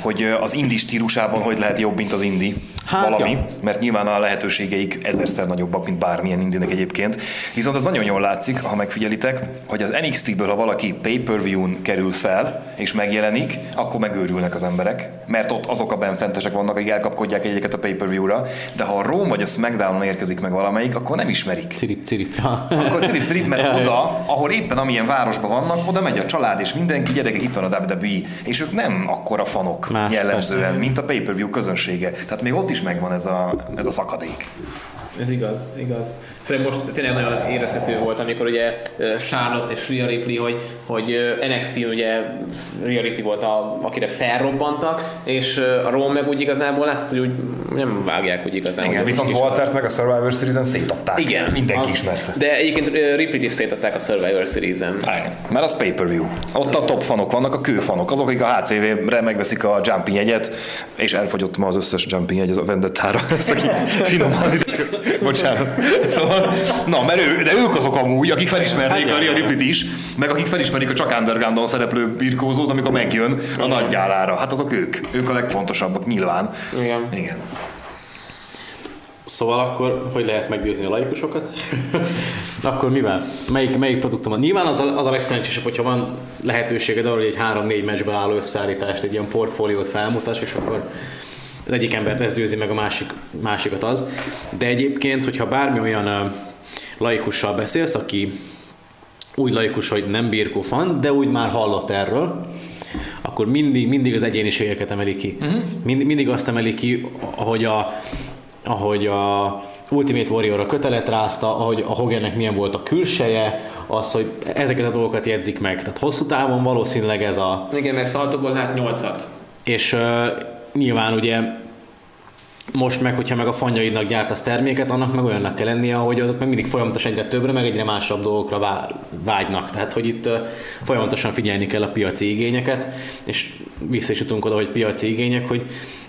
hogy az indi stílusában hogy lehet jobb, mint az indi Hát, valami, ja. mert nyilván a lehetőségeik ezerszer nagyobbak, mint bármilyen indinek egyébként. Viszont az nagyon jól látszik, ha megfigyelitek, hogy az NXT-ből, ha valaki pay-per-view-n kerül fel, és megjelenik, akkor megőrülnek az emberek, mert ott azok a benfentesek vannak, akik elkapkodják egyeket a pay-per-view-ra, de ha a Raw vagy a SmackDown-on érkezik meg valamelyik, akkor nem ismerik. Cirip, cirip. Ja. Akkor cirip, cirip, mert ja. oda, ahol éppen amilyen városban vannak, oda megy a család és mindenki, gyerekek, itt van a WWE, és ők nem akkora fanok Más, jellemzően, persze. mint a pay-per-view közönsége. Tehát még ott is megvan ez a, ez a szakadék. Ez igaz, igaz. Főleg most tényleg nagyon érezhető volt, amikor ugye Charlotte és Rhea Ripley, hogy, hogy NXT ugye Rhea Ripley volt, a, akire felrobbantak, és a Raw meg úgy igazából látszott, hogy úgy nem vágják úgy igazán. Igen, viszont Waltert meg a Survivor Series-en szétadták. Igen. Mindenki az- ismerte. De egyébként Ripley-t is szétadták a Survivor Series-en. Igen, mert az pay-per-view. Ott a top fanok vannak, a kőfanok, azok, akik a HCV-re megveszik a jumping jegyet, és elfogyott ma az összes jumping jegy a vendettára. Ezt aki finoman Bocsánat. Szóval, na, mert ő, de ők azok amúgy, akik felismernék a Rhea Ripley-t is, meg akik felismerik a csak undergroundon szereplő birkózót, amikor megjön a nagy gálára. Hát azok ők. Ők a legfontosabbak nyilván. Igen. Igen. Szóval akkor hogy lehet meggyőzni a laikusokat? akkor mivel? Melyik, melyik produktum? Nyilván az a, az a legszerencsésebb, hogyha van lehetőséged arra, hogy egy három-négy meccsből álló összeállítást, egy ilyen portfóliót felmutass, és akkor az egyik embert ez győzi meg a másik, másikat az. De egyébként, hogyha bármi olyan laikussal beszélsz, aki úgy laikus, hogy nem birkó fan, de úgy már hallott erről, akkor mindig, mindig az egyéniségeket emeli ki. Uh-huh. Mind, mindig azt emeli ki, ahogy a, ahogy a Ultimate Warrior a kötelet rázta, ahogy a Hogannek milyen volt a külseje, az, hogy ezeket a dolgokat jegyzik meg. Tehát hosszú távon valószínűleg ez a... Igen, mert Szaltóból lát nyolcat. És nyilván ugye most meg, hogyha meg a fanjaidnak gyártasz terméket, annak meg olyannak kell lennie, hogy azok meg mindig folyamatosan egyre többre, meg egyre másabb dolgokra vá- vágynak. Tehát, hogy itt folyamatosan figyelni kell a piaci igényeket, és vissza is jutunk oda, hogy piaci igények, hogy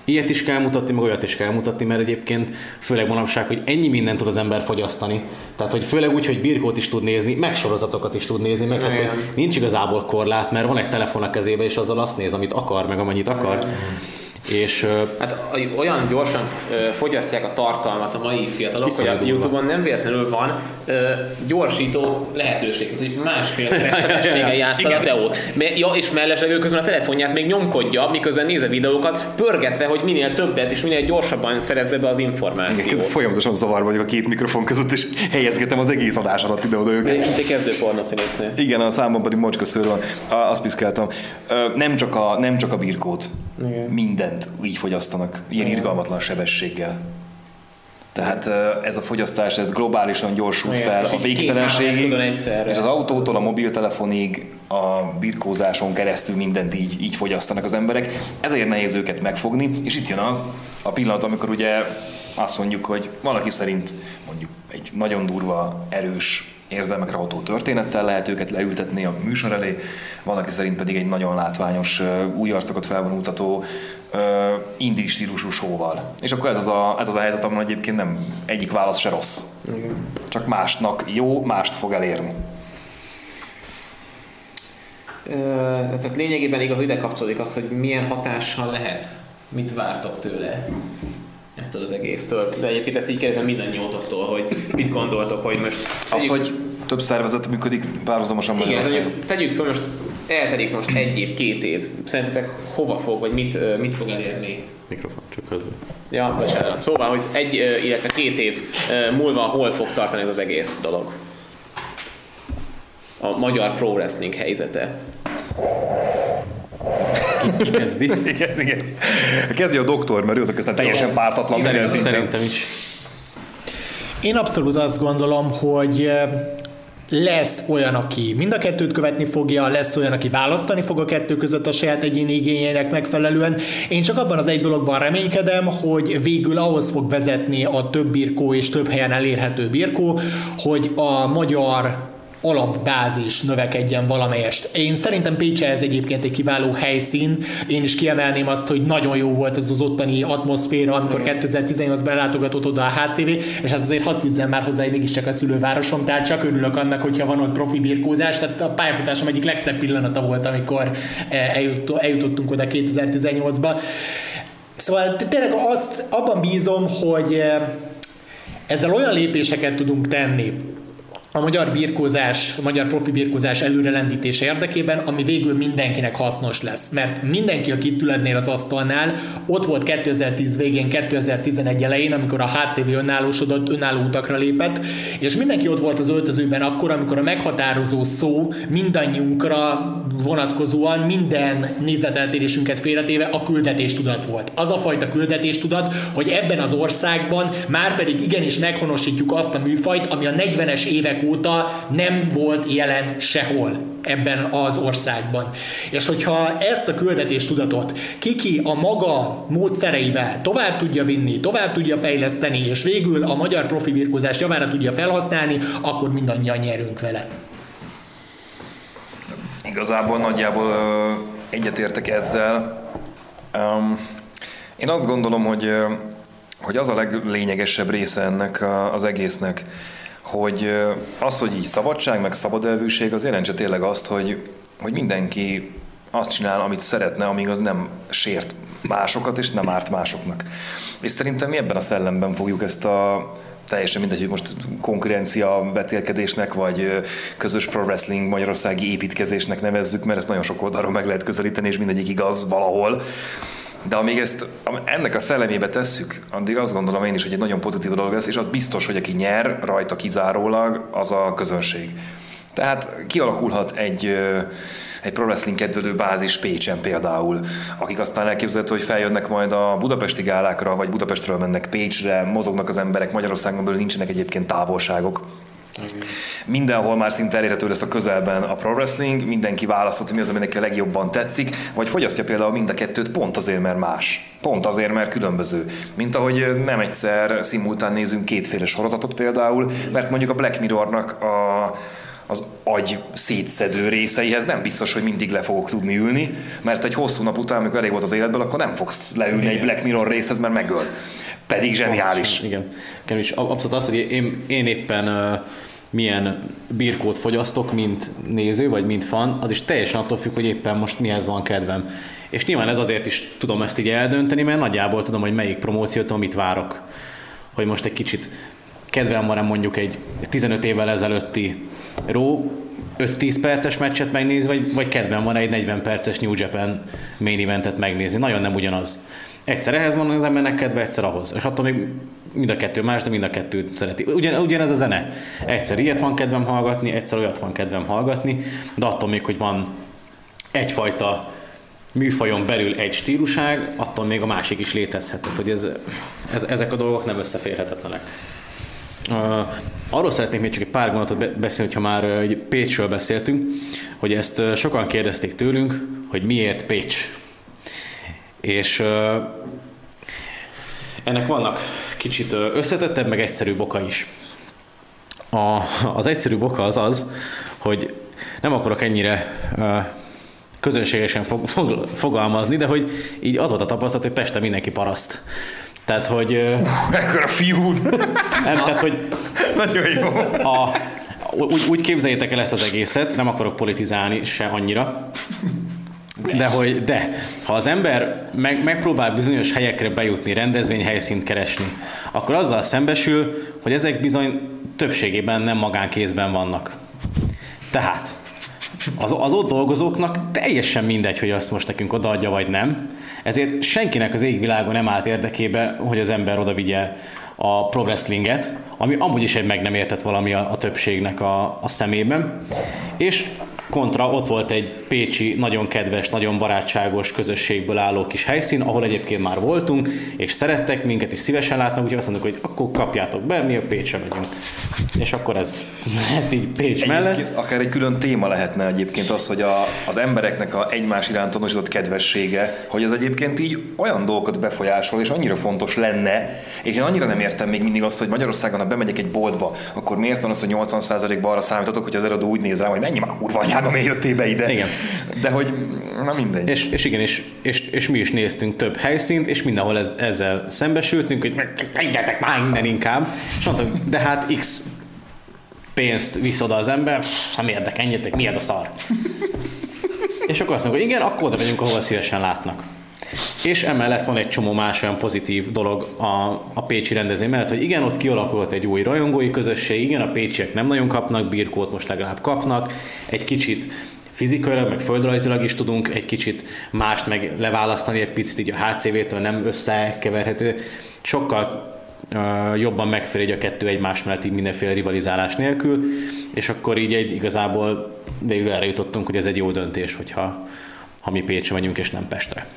ilyet is kell mutatni, meg olyat is kell mutatni, mert egyébként főleg manapság, hogy ennyi mindent tud az ember fogyasztani. Tehát, hogy főleg úgy, hogy birkót is tud nézni, meg sorozatokat is tud nézni, meg tehát, hogy Igen. nincs igazából korlát, mert van egy telefon a kezébe, és azzal azt néz, amit akar, meg amennyit akar. És Hát olyan gyorsan fogyasztják a tartalmat a mai fiatalok, hogy a. Youtube-on nem véletlenül van gyorsító lehetőség, tehát hogy másfél sebességgel játsza a videót. Ja, és mellesleg ő közben a telefonját még nyomkodja, miközben néz a videókat, pörgetve, hogy minél többet és minél gyorsabban szerezze be az információt. folyamatosan zavar vagyok a két mikrofon között, és helyezgetem az egész adás alatt ide-oda őket. Mint egy kezdő pornoszínésznő. Igen, a számban pedig mocska szőr van. Azt piszkáltam. Nem csak a, nem csak a birkót. Igen. Mindent így fogyasztanak. Ilyen irgalmatlan sebességgel. Tehát ez a fogyasztás, ez globálisan gyorsult Igen, fel a végtelenségig, és az autótól a mobiltelefonig, a birkózáson keresztül mindent így, így fogyasztanak az emberek. Ezért nehéz őket megfogni, és itt jön az a pillanat, amikor ugye azt mondjuk, hogy valaki szerint mondjuk egy nagyon durva, erős érzelmekre ható történettel lehet őket leültetni a műsor elé, valaki szerint pedig egy nagyon látványos, új arcokat felvonultató, ö, indie stílusú showval. És akkor ez az, a, ez az a helyzet, ahol egyébként nem egyik válasz se rossz. Csak másnak jó, mást fog elérni. Ö, tehát lényegében igaz, ide kapcsolódik az, hogy milyen hatással lehet, mit vártok tőle ettől az egésztől. De egyébként ezt így kérdezem mindannyiótoktól, hogy mit gondoltok, hogy most... Az, hogy több szervezet működik párhuzamosan Igen, Magyarországon. tegyük, tegyük föl most, eltelik most egy év, két év. Szerintetek hova fog, vagy mit, mit fog elérni? mikrofon csak közben. Ja, bocsánat. Szóval, hogy egy, illetve két év múlva hol fog tartani ez az egész dolog? A magyar pro wrestling helyzete. Ki kezdi? Igen, igen. Kezdje a doktor, mert ő azok aztán teljesen pártatlan Szerintem, szerintem is. Én abszolút azt gondolom, hogy lesz olyan, aki mind a kettőt követni fogja, lesz olyan, aki választani fog a kettő között a saját egyéni igényének megfelelően. Én csak abban az egy dologban reménykedem, hogy végül ahhoz fog vezetni a több birkó és több helyen elérhető birkó, hogy a magyar alapbázis növekedjen valamelyest. Én szerintem Pécs ez egyébként egy kiváló helyszín. Én is kiemelném azt, hogy nagyon jó volt ez az ottani atmoszféra, amikor 2018-ban látogatott oda a HCV, és hát azért hadd fűzzem már hozzá, hogy mégiscsak a szülővárosom, tehát csak örülök annak, hogyha van ott profi birkózás. Tehát a pályafutásom egyik legszebb pillanata volt, amikor eh, eljut- eljutottunk oda 2018-ba. Szóval tényleg azt, abban bízom, hogy eh, ezzel olyan lépéseket tudunk tenni, a magyar birkózás, a magyar profi birkózás előrelendítése érdekében, ami végül mindenkinek hasznos lesz. Mert mindenki, aki itt ül az asztalnál, ott volt 2010 végén, 2011 elején, amikor a HCV önállósodott, önálló utakra lépett, és mindenki ott volt az öltözőben akkor, amikor a meghatározó szó mindannyiunkra vonatkozóan minden nézeteltérésünket félretéve a küldetéstudat volt. Az a fajta küldetéstudat, hogy ebben az országban már pedig igenis meghonosítjuk azt a műfajt, ami a 40-es évek óta nem volt jelen sehol ebben az országban. És hogyha ezt a küldetéstudatot kiki a maga módszereivel tovább tudja vinni, tovább tudja fejleszteni, és végül a magyar profi birkózást javára tudja felhasználni, akkor mindannyian nyerünk vele. Igazából nagyjából egyetértek ezzel. Én azt gondolom, hogy, hogy az a leglényegesebb része ennek az egésznek, hogy az, hogy így szabadság, meg szabadelvűség, az jelentse tényleg azt, hogy, hogy mindenki azt csinál, amit szeretne, amíg az nem sért másokat, és nem árt másoknak. És szerintem mi ebben a szellemben fogjuk ezt a teljesen mindegy, hogy most konkurencia vetélkedésnek, vagy közös pro wrestling magyarországi építkezésnek nevezzük, mert ezt nagyon sok oldalról meg lehet közelíteni, és mindegyik igaz valahol. De amíg ezt ennek a szellemébe tesszük, addig azt gondolom én is, hogy egy nagyon pozitív dolog lesz, és az biztos, hogy aki nyer rajta kizárólag, az a közönség. Tehát kialakulhat egy, egy pro wrestling kedvelő bázis Pécsen például, akik aztán elképzelhető, hogy feljönnek majd a budapesti gálákra, vagy Budapestről mennek Pécsre, mozognak az emberek, Magyarországon belül nincsenek egyébként távolságok. Mindenhol már szinte elérhető lesz a közelben a pro wrestling, mindenki választhat, hogy mi az, ami neki a legjobban tetszik, vagy fogyasztja például mind a kettőt pont azért, mert más. Pont azért, mert különböző. Mint ahogy nem egyszer szimultán nézünk kétféle sorozatot például, mert mondjuk a Black Mirrornak a az agy szétszedő részeihez nem biztos, hogy mindig le fogok tudni ülni, mert egy hosszú nap után, amikor elég volt az életből, akkor nem fogsz leülni egy Black Mirror részhez, mert megöl. Pedig zseniális. Igen. Is ab- abszolút az, hogy én, én éppen uh, milyen birkót fogyasztok, mint néző, vagy mint fan, az is teljesen attól függ, hogy éppen most mihez van kedvem. És nyilván ez azért is tudom ezt így eldönteni, mert nagyjából tudom, hogy melyik promóciótól mit várok. Hogy most egy kicsit kedvem van mondjuk egy 15 évvel ezelőtti Ró 5-10 perces meccset megnézni, vagy, vagy kedvem van egy 40 perces New Japan main eventet megnézni. Nagyon nem ugyanaz. Egyszer ehhez van az embernek kedve, egyszer ahhoz. És attól még mind a kettő más, de mind a kettőt szereti. Ugyan, ugyanez a zene. Egyszer ilyet van kedvem hallgatni, egyszer olyat van kedvem hallgatni, de attól még, hogy van egyfajta műfajon belül egy stíluság, attól még a másik is létezhet. Tehát, hogy ez, ez, ezek a dolgok nem összeférhetetlenek. Uh, arról szeretnék még csak egy pár gondolatot beszélni, ha már uh, Pécsről beszéltünk, hogy ezt sokan kérdezték tőlünk, hogy miért Pécs. És ennek vannak kicsit összetettebb, meg egyszerű oka is. A, az egyszerű oka az az, hogy nem akarok ennyire közönségesen fog, fog, fogalmazni, de hogy így az volt a tapasztalat, hogy Peste mindenki paraszt. Tehát, hogy... Ekkora fiú! Nem, tehát, hogy... Nagyon jó. A, úgy, úgy képzeljétek el ezt az egészet, nem akarok politizálni se annyira, de hogy de, ha az ember meg, megpróbál bizonyos helyekre bejutni, rendezvényhelyszínt keresni, akkor azzal szembesül, hogy ezek bizony többségében nem magánkézben vannak. Tehát az, az ott dolgozóknak teljesen mindegy, hogy azt most nekünk odaadja vagy nem. Ezért senkinek az égvilágon nem állt érdekébe, hogy az ember oda vigye a pro wrestlinget, ami amúgy is egy meg nem értett valami a, a többségnek a, a szemében. És kontra ott volt egy pécsi, nagyon kedves, nagyon barátságos közösségből álló kis helyszín, ahol egyébként már voltunk, és szerettek minket, és szívesen látnak, úgyhogy azt mondjuk, hogy akkor kapjátok be, mi a Pécsre megyünk. És akkor ez lehet így Pécs mellett. Egyébként akár egy külön téma lehetne egyébként az, hogy a, az embereknek a egymás iránt tanúsított kedvessége, hogy ez egyébként így olyan dolgokat befolyásol, és annyira fontos lenne, és én annyira nem értem még mindig azt, hogy Magyarországon, ha bemegyek egy boltba, akkor miért van az, hogy 80%-ban arra számítatok, hogy az eladó úgy néz rá, hogy menj már kurva anyába, miért jöttél be ide. Igen. De hogy, na mindegy. És, és igen, és, és, és, mi is néztünk több helyszínt, és mindenhol ez, ezzel szembesültünk, hogy megyetek már innen inkább. És mondtam, de hát X pénzt visz oda az ember, nem érdek, ennyitek, mi ez a szar? és akkor azt mondjuk, igen, akkor oda megyünk, ahol szívesen látnak. És emellett van egy csomó más olyan pozitív dolog a, a Pécsi rendezvény mellett, hogy igen, ott kialakult egy új rajongói közösség, igen, a pécsiek nem nagyon kapnak birkót, most legalább kapnak, egy kicsit fizikailag, meg földrajzilag is tudunk egy kicsit mást meg leválasztani, egy picit így a HCV-től nem összekeverhető. Sokkal uh, jobban megfér egy a kettő egymás mellett így mindenféle rivalizálás nélkül, és akkor így egy igazából végül erre jutottunk, hogy ez egy jó döntés, hogyha ha mi Pécsre megyünk és nem Pestre.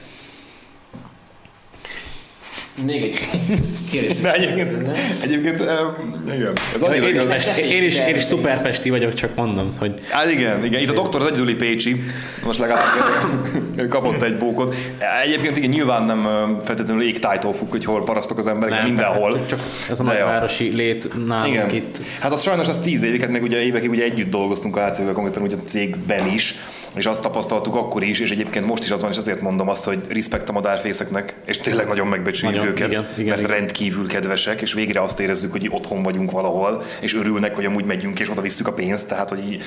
Még egy kérdés. De egyébként, egyébként igen, ez annyira Én is, pesti, én, is, én is szuperpesti vagyok, csak mondom, hogy Hát igen, igen, itt a doktor az egyedüli Pécsi, most legalább kapott egy bókot. Egyébként igen, nyilván nem feltétlenül égtájtól függ, hogy hol parasztok az emberek, nem, mindenhol. Csak ez a nagyvárosi lét nálunk Igen. itt. Hát az sajnos az tíz éveket, meg ugye évekig ugye együtt dolgoztunk a HCV-vel, konkrétan ugye a cégben is, és azt tapasztaltuk akkor is, és egyébként most is az van, és azért mondom azt, hogy respekt a madárfészeknek, és tényleg nagyon megbecsüljük Nagyon, őket, igen, igen, mert igen. rendkívül kedvesek, és végre azt érezzük, hogy otthon vagyunk valahol, és örülnek, hogy amúgy megyünk, és oda visszük a pénzt, tehát hogy így...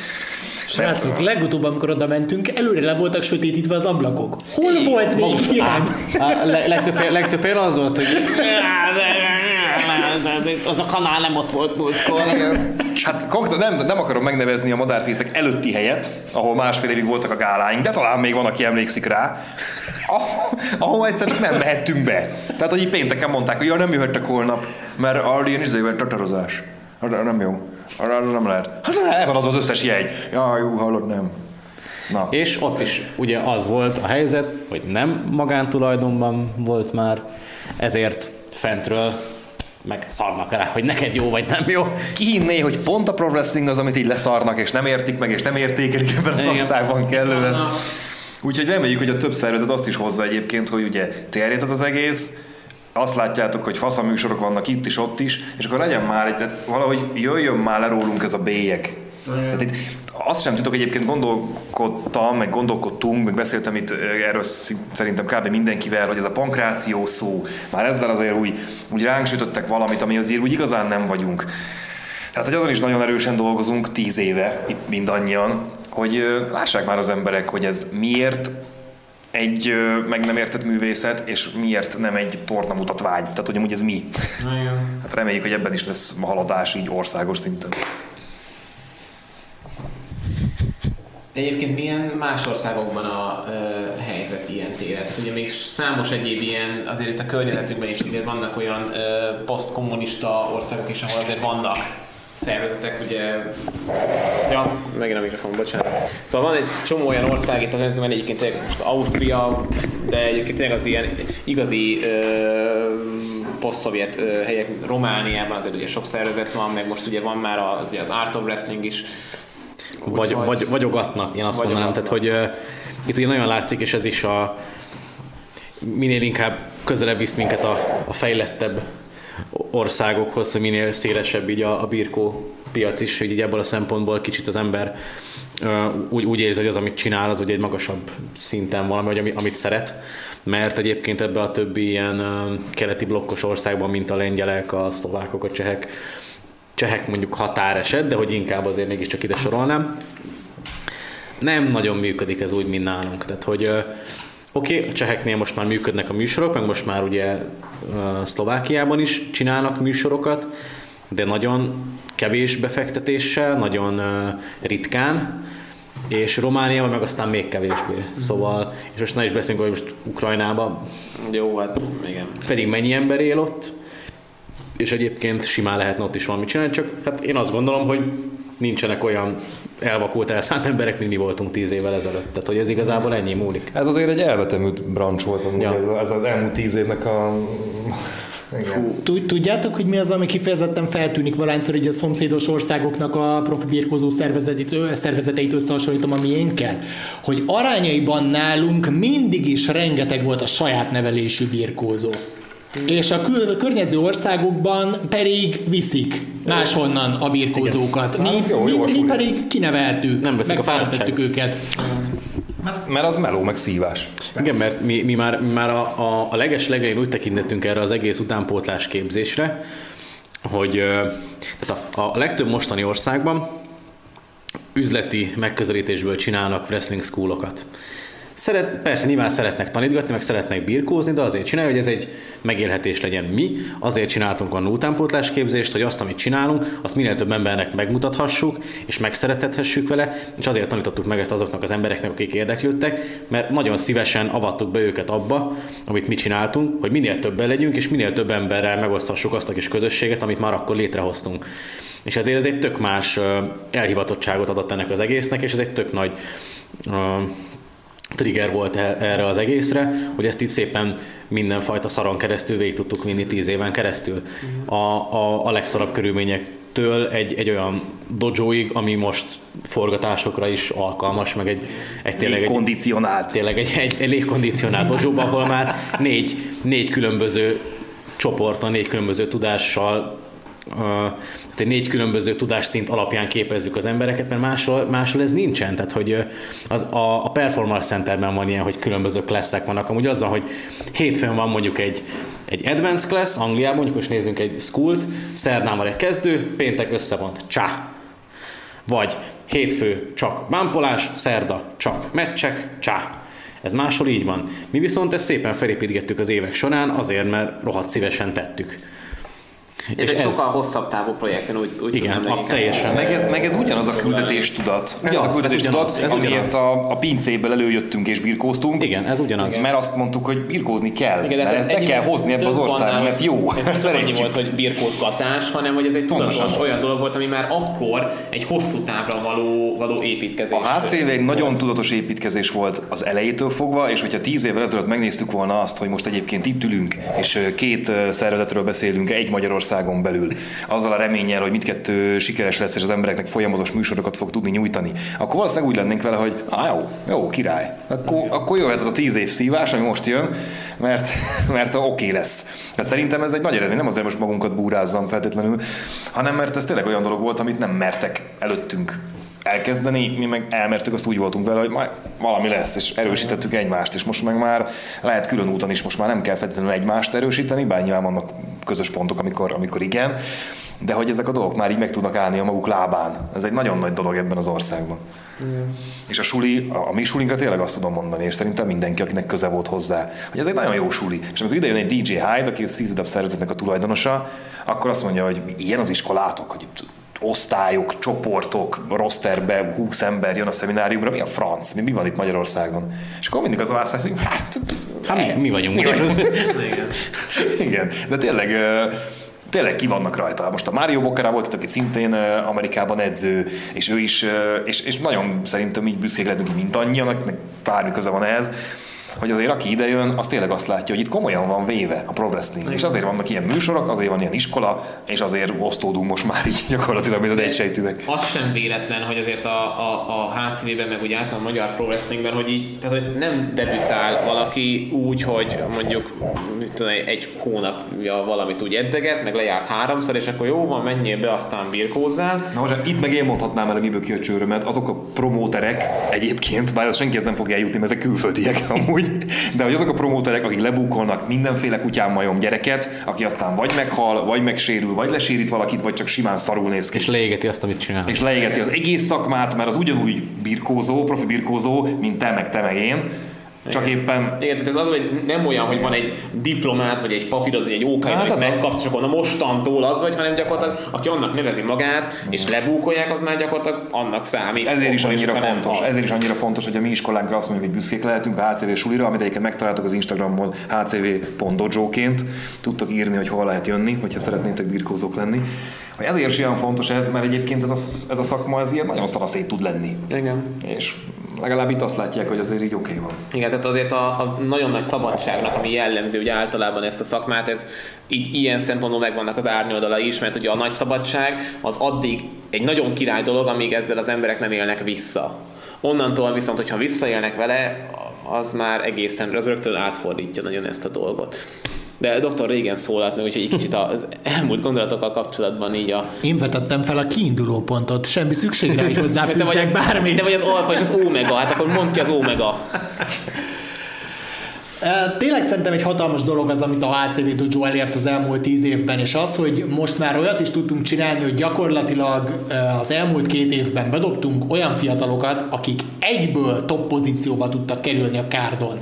Srácok, legutóbb, amikor oda mentünk, előre le voltak sötétítve az ablakok. Hol volt még? A le- legtöbb, legtöbb az volt, hogy az a kanál nem ott volt múltkor. Hát konkrétan nem, nem akarom megnevezni a madárfészek előtti helyet, ahol másfél évig voltak a gáláink, de talán még van, aki emlékszik rá, ahol, ahol egyszer csak nem mehettünk be. Tehát, hogy így pénteken mondták, hogy ja, nem jöhettek holnap, mert arra ilyen izében tatarozás. Arra nem jó. Arra, nem lehet. Hát el van az összes jegy. Ja, jó, hallod, nem. Na. És ott is ugye az volt a helyzet, hogy nem magántulajdonban volt már, ezért fentről meg szarnak rá, hogy neked jó vagy nem jó. Ki hinné, hogy pont a pro wrestling az, amit így leszarnak, és nem értik meg, és nem értékelik ebben az Igen. országban kellően. Na. Úgyhogy reméljük, hogy a több szervezet azt is hozza egyébként, hogy ugye terjed ez az egész, azt látjátok, hogy fasz a műsorok vannak itt is, ott is, és akkor legyen már egy, valahogy jöjjön már le rólunk ez a bélyeg. Tehát itt azt sem titok, egyébként gondolkodtam, meg gondolkodtunk, meg beszéltem itt erről szerintem kb. mindenkivel, hogy ez a pankráció szó, már ezzel azért úgy, úgy ránk sütöttek valamit, ami azért úgy igazán nem vagyunk. Tehát, hogy azon is nagyon erősen dolgozunk tíz éve, itt mindannyian, hogy lássák már az emberek, hogy ez miért egy meg nem értett művészet, és miért nem egy tornamutatvány. Tehát, hogy amúgy ez mi. Hát reméljük, hogy ebben is lesz haladás így országos szinten. Egyébként milyen más országokban a ö, helyzet ilyen téren? Tehát ugye még számos egyéb ilyen, azért itt a környezetünkben is azért vannak olyan ö, posztkommunista országok is, ahol azért vannak szervezetek, ugye... Ja, megint a mikrofon, bocsánat. Szóval van egy csomó olyan ország itt a környezetben, egyébként most Ausztria, de egyébként tényleg az ilyen igazi ö, poszt-szovjet helyek, Romániában azért ugye sok szervezet van, meg most ugye van már az, az Art of Wrestling is, Vagy, vagy, vagyogatnak, én azt mondanám. Tehát, hogy uh, itt ugye nagyon látszik, és ez is a minél inkább közelebb visz minket a, a fejlettebb országokhoz, hogy minél szélesebb így a, a birkó piac is, hogy így ebből a szempontból kicsit az ember uh, úgy, úgy érzi, hogy az, amit csinál, az ugye egy magasabb szinten valami, vagy ami, amit szeret, mert egyébként ebbe a többi ilyen uh, keleti blokkos országban, mint a lengyelek, a szlovákok, a csehek, csehek mondjuk határeset, de hogy inkább azért mégiscsak ide sorolnám, nem nagyon működik ez úgy, mint nálunk. Tehát, hogy oké, okay, a cseheknél most már működnek a műsorok, meg most már ugye ö, Szlovákiában is csinálnak műsorokat, de nagyon kevés befektetéssel, nagyon ritkán, és Romániában meg aztán még kevésbé. Szóval, és most ne is beszélünk, hogy most Ukrajnában Jó, hát igen. pedig mennyi ember él ott, és egyébként simán lehetne ott is valamit csinálni, csak hát én azt gondolom, hogy nincsenek olyan elvakult elszánt emberek, mint mi voltunk tíz évvel ezelőtt. Tehát, hogy ez igazából ennyi múlik. Ez azért egy elvetemült brancs volt, amúgy Ja. ez, ez, az elmúlt tíz évnek a... Tudjátok, hogy mi az, ami kifejezetten feltűnik valányszor így a szomszédos országoknak a profi birkózó szervezeteit összehasonlítom a miénkkel? Hogy arányaiban nálunk mindig is rengeteg volt a saját nevelésű birkózó. És a kül- környező országokban pedig viszik máshonnan a birkózókat. Mi, Hát mi, mi pedig kineveltük, Nem veszik a megfeleltettük őket. Mert az meló, meg szívás. Igen, mert mi, mi már, mi már a, a, a leges legelején úgy tekintettünk erre az egész utánpótlás képzésre, hogy tehát a, a legtöbb mostani országban üzleti megközelítésből csinálnak wrestling schoolokat. Szeret, persze nyilván szeretnek tanítgatni, meg szeretnek birkózni, de azért csinálja, hogy ez egy megélhetés legyen mi. Azért csináltunk a utánpótlás képzést, hogy azt, amit csinálunk, azt minél több embernek megmutathassuk, és megszeretethessük vele, és azért tanítottuk meg ezt azoknak az embereknek, akik érdeklődtek, mert nagyon szívesen avattuk be őket abba, amit mi csináltunk, hogy minél többen legyünk, és minél több emberrel megoszthassuk azt a kis közösséget, amit már akkor létrehoztunk. És ezért ez egy tök más elhivatottságot adott ennek az egésznek, és ez egy tök nagy trigger volt e- erre az egészre, hogy ezt itt szépen mindenfajta szaron keresztül végig tudtuk vinni tíz éven keresztül. A, a, a legszarabb körülményektől egy, egy olyan dojoig, ami most forgatásokra is alkalmas, meg egy, egy tényleg egy, Kondicionált. tényleg egy, egy, egy légkondicionált dojóba, ahol már négy, négy különböző csoporton, négy különböző tudással tehát négy különböző tudásszint alapján képezzük az embereket, mert máshol, máshol ez nincsen. Tehát, hogy az, a, a Performance Centerben van ilyen, hogy különböző klasszák vannak. Amúgy az van, hogy hétfőn van mondjuk egy, egy advanced class, Angliában mondjuk most nézzünk egy schoolt, szerdán van egy kezdő, péntek összevont, csá. Vagy hétfő csak bámpolás, szerda csak meccsek, csá. Ez máshol így van. Mi viszont ezt szépen felépítgettük az évek során, azért, mert rohadt szívesen tettük. Ez egy sokkal hosszabb távú projekt, én úgy, úgy Igen, tudnám a, teljesen. Meg ez, meg ez ugyanaz a küldetés tudat. Ugyanaz a ez küldetés ugyanaz, tudat, ez amiért a, a pincéből előjöttünk és birkóztunk. Igen, ez ugyanaz. Mert azt mondtuk, hogy birkózni kell, Igen, de mert ez ezt be kell hozni ebbe az országba, mert jó, Ez nem volt, hogy birkózgatás, hanem hogy ez egy tudatos Pontosan. olyan dolog volt, ami már akkor egy hosszú távra való, való építkezés. A HCV egy nagyon tudatos építkezés volt az elejétől fogva, és hogyha tíz évvel ezelőtt megnéztük volna azt, hogy most egyébként itt ülünk, és két szervezetről beszélünk egy Magyarországon belül, azzal a reménnyel, hogy mindkettő sikeres lesz, és az embereknek folyamatos műsorokat fog tudni nyújtani, akkor valószínűleg úgy lennénk vele, hogy á, jó, jó, király. Akkor, akkor jöhet az a tíz év szívás, ami most jön, mert, mert oké okay lesz. Tehát szerintem ez egy nagy eredmény, nem azért most magunkat búrázzam feltétlenül, hanem mert ez tényleg olyan dolog volt, amit nem mertek előttünk elkezdeni, mi meg elmertük, azt úgy voltunk vele, hogy majd valami lesz, és erősítettük egymást, és most meg már lehet külön úton is, most már nem kell feltétlenül egymást erősíteni, bár nyilván vannak közös pontok, amikor, amikor igen, de hogy ezek a dolgok már így meg tudnak állni a maguk lábán. Ez egy nagyon nagy dolog ebben az országban. Mm. És a suli, a, a mi sulinkra tényleg azt tudom mondani, és szerintem mindenki, akinek köze volt hozzá, hogy ez egy nagyon jó suli. És amikor ide jön egy DJ Hyde, aki a Szízidab szervezetnek a tulajdonosa, akkor azt mondja, hogy ilyen az iskolátok, hogy osztályok, csoportok, rosterbe 20 ember jön a szemináriumra, mi a franc, mi, mi van itt Magyarországon? És akkor mindig az a válasz, hogy hát, Hát mi, mi vagyunk. Mi vagyunk. Igen. Igen, de tényleg tényleg ki vannak rajta. Most a Mario Boccara volt, aki szintén Amerikában edző, és ő is, és, és nagyon szerintem így büszkék lehetünk mint annyian, akinek bármi köze van ehhez, hogy azért aki idejön, az tényleg azt látja, hogy itt komolyan van véve a pro wrestling. És azért vannak ilyen műsorok, azért van ilyen iskola, és azért osztódunk most már így gyakorlatilag, mint az egysejtűek. Az sem véletlen, hogy azért a, a, a HCV-ben, meg úgy általán a magyar pro wrestlingben, hogy így, tehát hogy nem debütál valaki úgy, hogy mondjuk mit tudom, egy hónapja valamit úgy edzeget, meg lejárt háromszor, és akkor jó van, menjél be, aztán birkózzál. Na most itt meg én mondhatnám el a miből ki a csőrömet, azok a promóterek egyébként, bár ez senki ez nem fog eljutni, mert ezek külföldiek amúgy, de hogy azok a promóterek, akik lebúkolnak mindenféle kutyán majom gyereket, aki aztán vagy meghal, vagy megsérül, vagy lesérít valakit, vagy csak simán szarul néz ki. És leégeti azt, amit csinál. és leégeti az egész szakmát, mert az ugyanúgy birkózó, profi birkózó, mint te, meg te, meg én. Csak éppen Igen, tehát ez az, hogy nem olyan, hogy van egy diplomát, vagy egy papírod, vagy egy OK, Hát amit megkapsz, és akkor na mostantól az vagy, hanem gyakorlatilag, aki annak nevezi magát, és lebúkolják, az már gyakorlatilag annak számít. ezért is annyira fontos, ezért is annyira fontos, hogy a mi iskolánkra azt mondjuk, hogy büszkék lehetünk a HCV sulira, amit egyébként megtaláltok az Instagramon hcv.dojo-ként. Tudtok írni, hogy hol lehet jönni, hogyha szeretnétek birkózók lenni. Hogy ezért is olyan fontos ez, mert egyébként ez a, ez a szakma ez ilyen nagyon szaraszét tud lenni. Igen. És legalább itt azt látják, hogy azért így oké okay van. Igen, tehát azért a, a nagyon nagy szabadságnak, ami jellemzi ugye általában ezt a szakmát, ez így ilyen szempontból megvannak az árnyoldalai is, mert ugye a nagy szabadság az addig egy nagyon király dolog, amíg ezzel az emberek nem élnek vissza. Onnantól viszont, hogyha visszaélnek vele, az már egészen, az rögtön átfordítja nagyon ezt a dolgot. De dr. régen szólalt meg, úgyhogy egy kicsit az elmúlt gondolatokkal kapcsolatban így a... Én vetettem fel a kiinduló pontot, semmi szükség rá, hogy te vagy, hozzáfűzzek az, bármit. te vagy az alfa és az omega, hát akkor mondd ki az omega. Tényleg szerintem egy hatalmas dolog az, amit a HCV Dojo elért az elmúlt tíz évben, és az, hogy most már olyat is tudtunk csinálni, hogy gyakorlatilag az elmúlt két évben bedobtunk olyan fiatalokat, akik egyből top pozícióba tudtak kerülni a kárdon.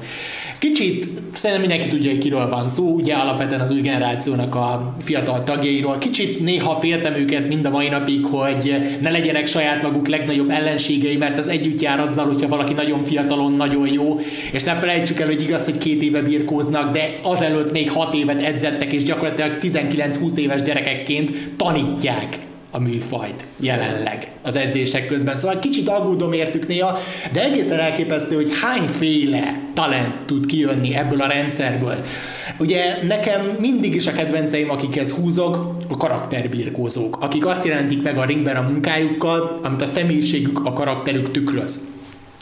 Kicsit szerintem mindenki tudja, hogy kiről van szó, ugye alapvetően az új generációnak a fiatal tagjairól. Kicsit néha féltem őket mind a mai napig, hogy ne legyenek saját maguk legnagyobb ellenségei, mert az együtt jár azzal, hogyha valaki nagyon fiatalon nagyon jó, és ne felejtsük el, hogy igaz, hogy két éve birkóznak, de azelőtt még hat évet edzettek, és gyakorlatilag 19-20 éves gyerekekként tanítják a műfajt jelenleg az edzések közben. Szóval kicsit aggódom értük néha, de egészen elképesztő, hogy hányféle talent tud kijönni ebből a rendszerből. Ugye nekem mindig is a kedvenceim, akikhez húzok, a karakterbirkózók, akik azt jelentik meg a ringben a munkájukkal, amit a személyiségük, a karakterük tükröz.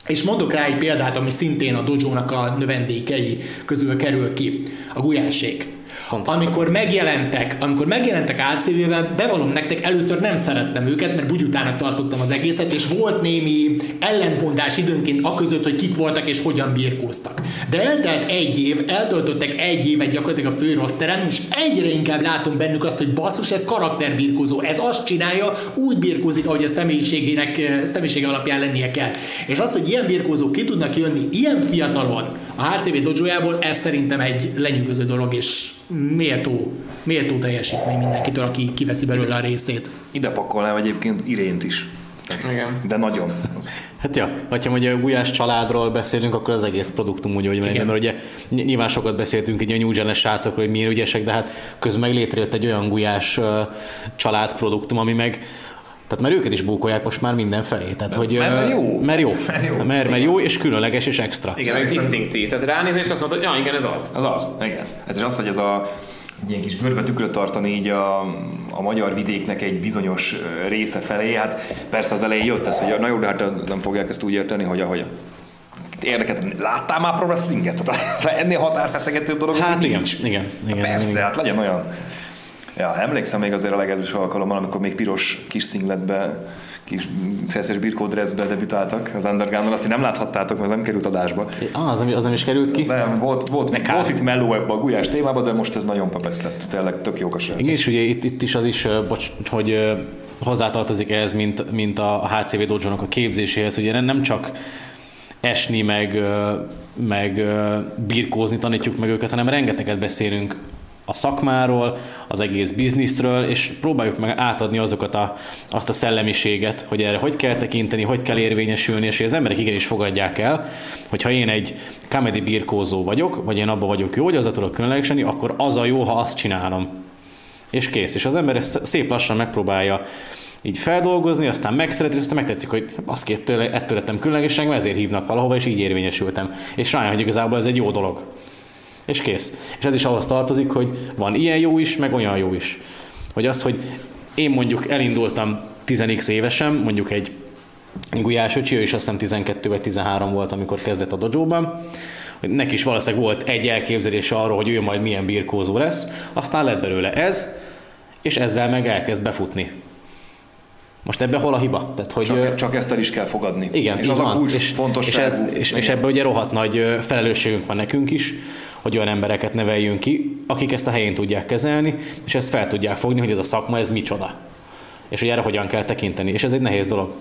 És mondok rá egy példát, ami szintén a dojónak a növendékei közül kerül ki. A gulyásék. Amikor megjelentek, amikor megjelentek ACV-ben, bevallom nektek, először nem szerettem őket, mert bugyutának tartottam az egészet, és volt némi ellentmondás időnként a között, hogy kik voltak és hogyan birkóztak. De eltelt egy év, eltöltöttek egy évet gyakorlatilag a fő rosteren, és egyre inkább látom bennük azt, hogy basszus, ez karakterbirkózó, ez azt csinálja, úgy birkózik, ahogy a személyiségének, személyisége alapján lennie kell. És az, hogy ilyen birkózók ki tudnak jönni ilyen fiatalon a HCV dojójából, ez szerintem egy lenyűgöző dolog, és méltó, méltó teljesítmény mindenkitől, aki kiveszi belőle a részét. Ide pakolnám egyébként Irént is. Igen. De nagyon. Hát ja, ha ugye a gulyás családról beszélünk, akkor az egész produktum úgy, hogy mert ugye ny- nyilván sokat beszéltünk így a New Gen-es srácokról, hogy milyen ügyesek, de hát közben meg létrejött egy olyan gulyás családproduktum, ami meg tehát mert őket is búkolják most már mindenfelé. Tehát, hogy, mert- mert jó. Mert jó. Mert jó. Mert, mert jó és különleges és extra. Igen, meg distinktív. Tehát ránézés azt mondod, hogy ja, igen, ez az. Az az, igen. Ez is az, hogy ez a egy ilyen kis görbe tükröt tartani így a, a magyar vidéknek egy bizonyos része felé. Hát persze az elején jött ez, hogy na jó, de hát nem fogják ezt úgy érteni, hogy ahogy Érdeket, láttál már pro wrestlinget? Tehát ennél határfeszegetőbb dolog Hát igen, nincs. igen, igen. Persze, igen. hát legyen olyan. Ja, emlékszem még azért a legelős alkalommal, amikor még piros kis szingletbe kis feszes birkó dressbe debütáltak az underground azt nem láthattátok, mert nem került adásba. Ah, az, nem, az nem is került ki? Nem, volt, volt, volt itt melló ebbe a gulyás témába, de most ez nagyon pepesz lett. Tényleg tök jók a srác. Igen, és ugye itt, itt is az is, bocs, hogy hozzátartozik ehhez, mint, mint a HCV dojo a képzéséhez, ugye nem csak esni, meg, meg birkózni tanítjuk meg őket, hanem rengeteget beszélünk a szakmáról, az egész bizniszről, és próbáljuk meg átadni azokat a, azt a szellemiséget, hogy erre hogy kell tekinteni, hogy kell érvényesülni, és hogy az emberek igenis fogadják el, hogyha én egy comedy birkózó vagyok, vagy én abban vagyok jó, hogy az tudok különlegeseni, akkor az a jó, ha azt csinálom. És kész. És az ember ezt szép lassan megpróbálja így feldolgozni, aztán megszereti, aztán megtetszik, hogy azt két ettől lettem különlegesen, ezért hívnak valahova, és így érvényesültem. És rájön, hogy igazából ez egy jó dolog. És kész. És ez is ahhoz tartozik, hogy van ilyen jó is, meg olyan jó is. Hogy az, hogy én mondjuk elindultam 10x évesen, mondjuk egy Gulyás öcsi, ő is azt hiszem 12 vagy 13 volt, amikor kezdett a dojóban, neki is valószínűleg volt egy elképzelése arról, hogy ő majd milyen birkózó lesz, aztán lett belőle ez, és ezzel meg elkezd befutni. Most ebben hol a hiba? Tehát, hogy, csak, csak ezt el is kell fogadni. Igen, és az van. a kulcs és, és, ez, és, és ebben ugye rohadt nagy felelősségünk van nekünk is, hogy olyan embereket neveljünk ki, akik ezt a helyén tudják kezelni, és ezt fel tudják fogni, hogy ez a szakma, ez micsoda. És hogy erre hogyan kell tekinteni. És ez egy nehéz dolog.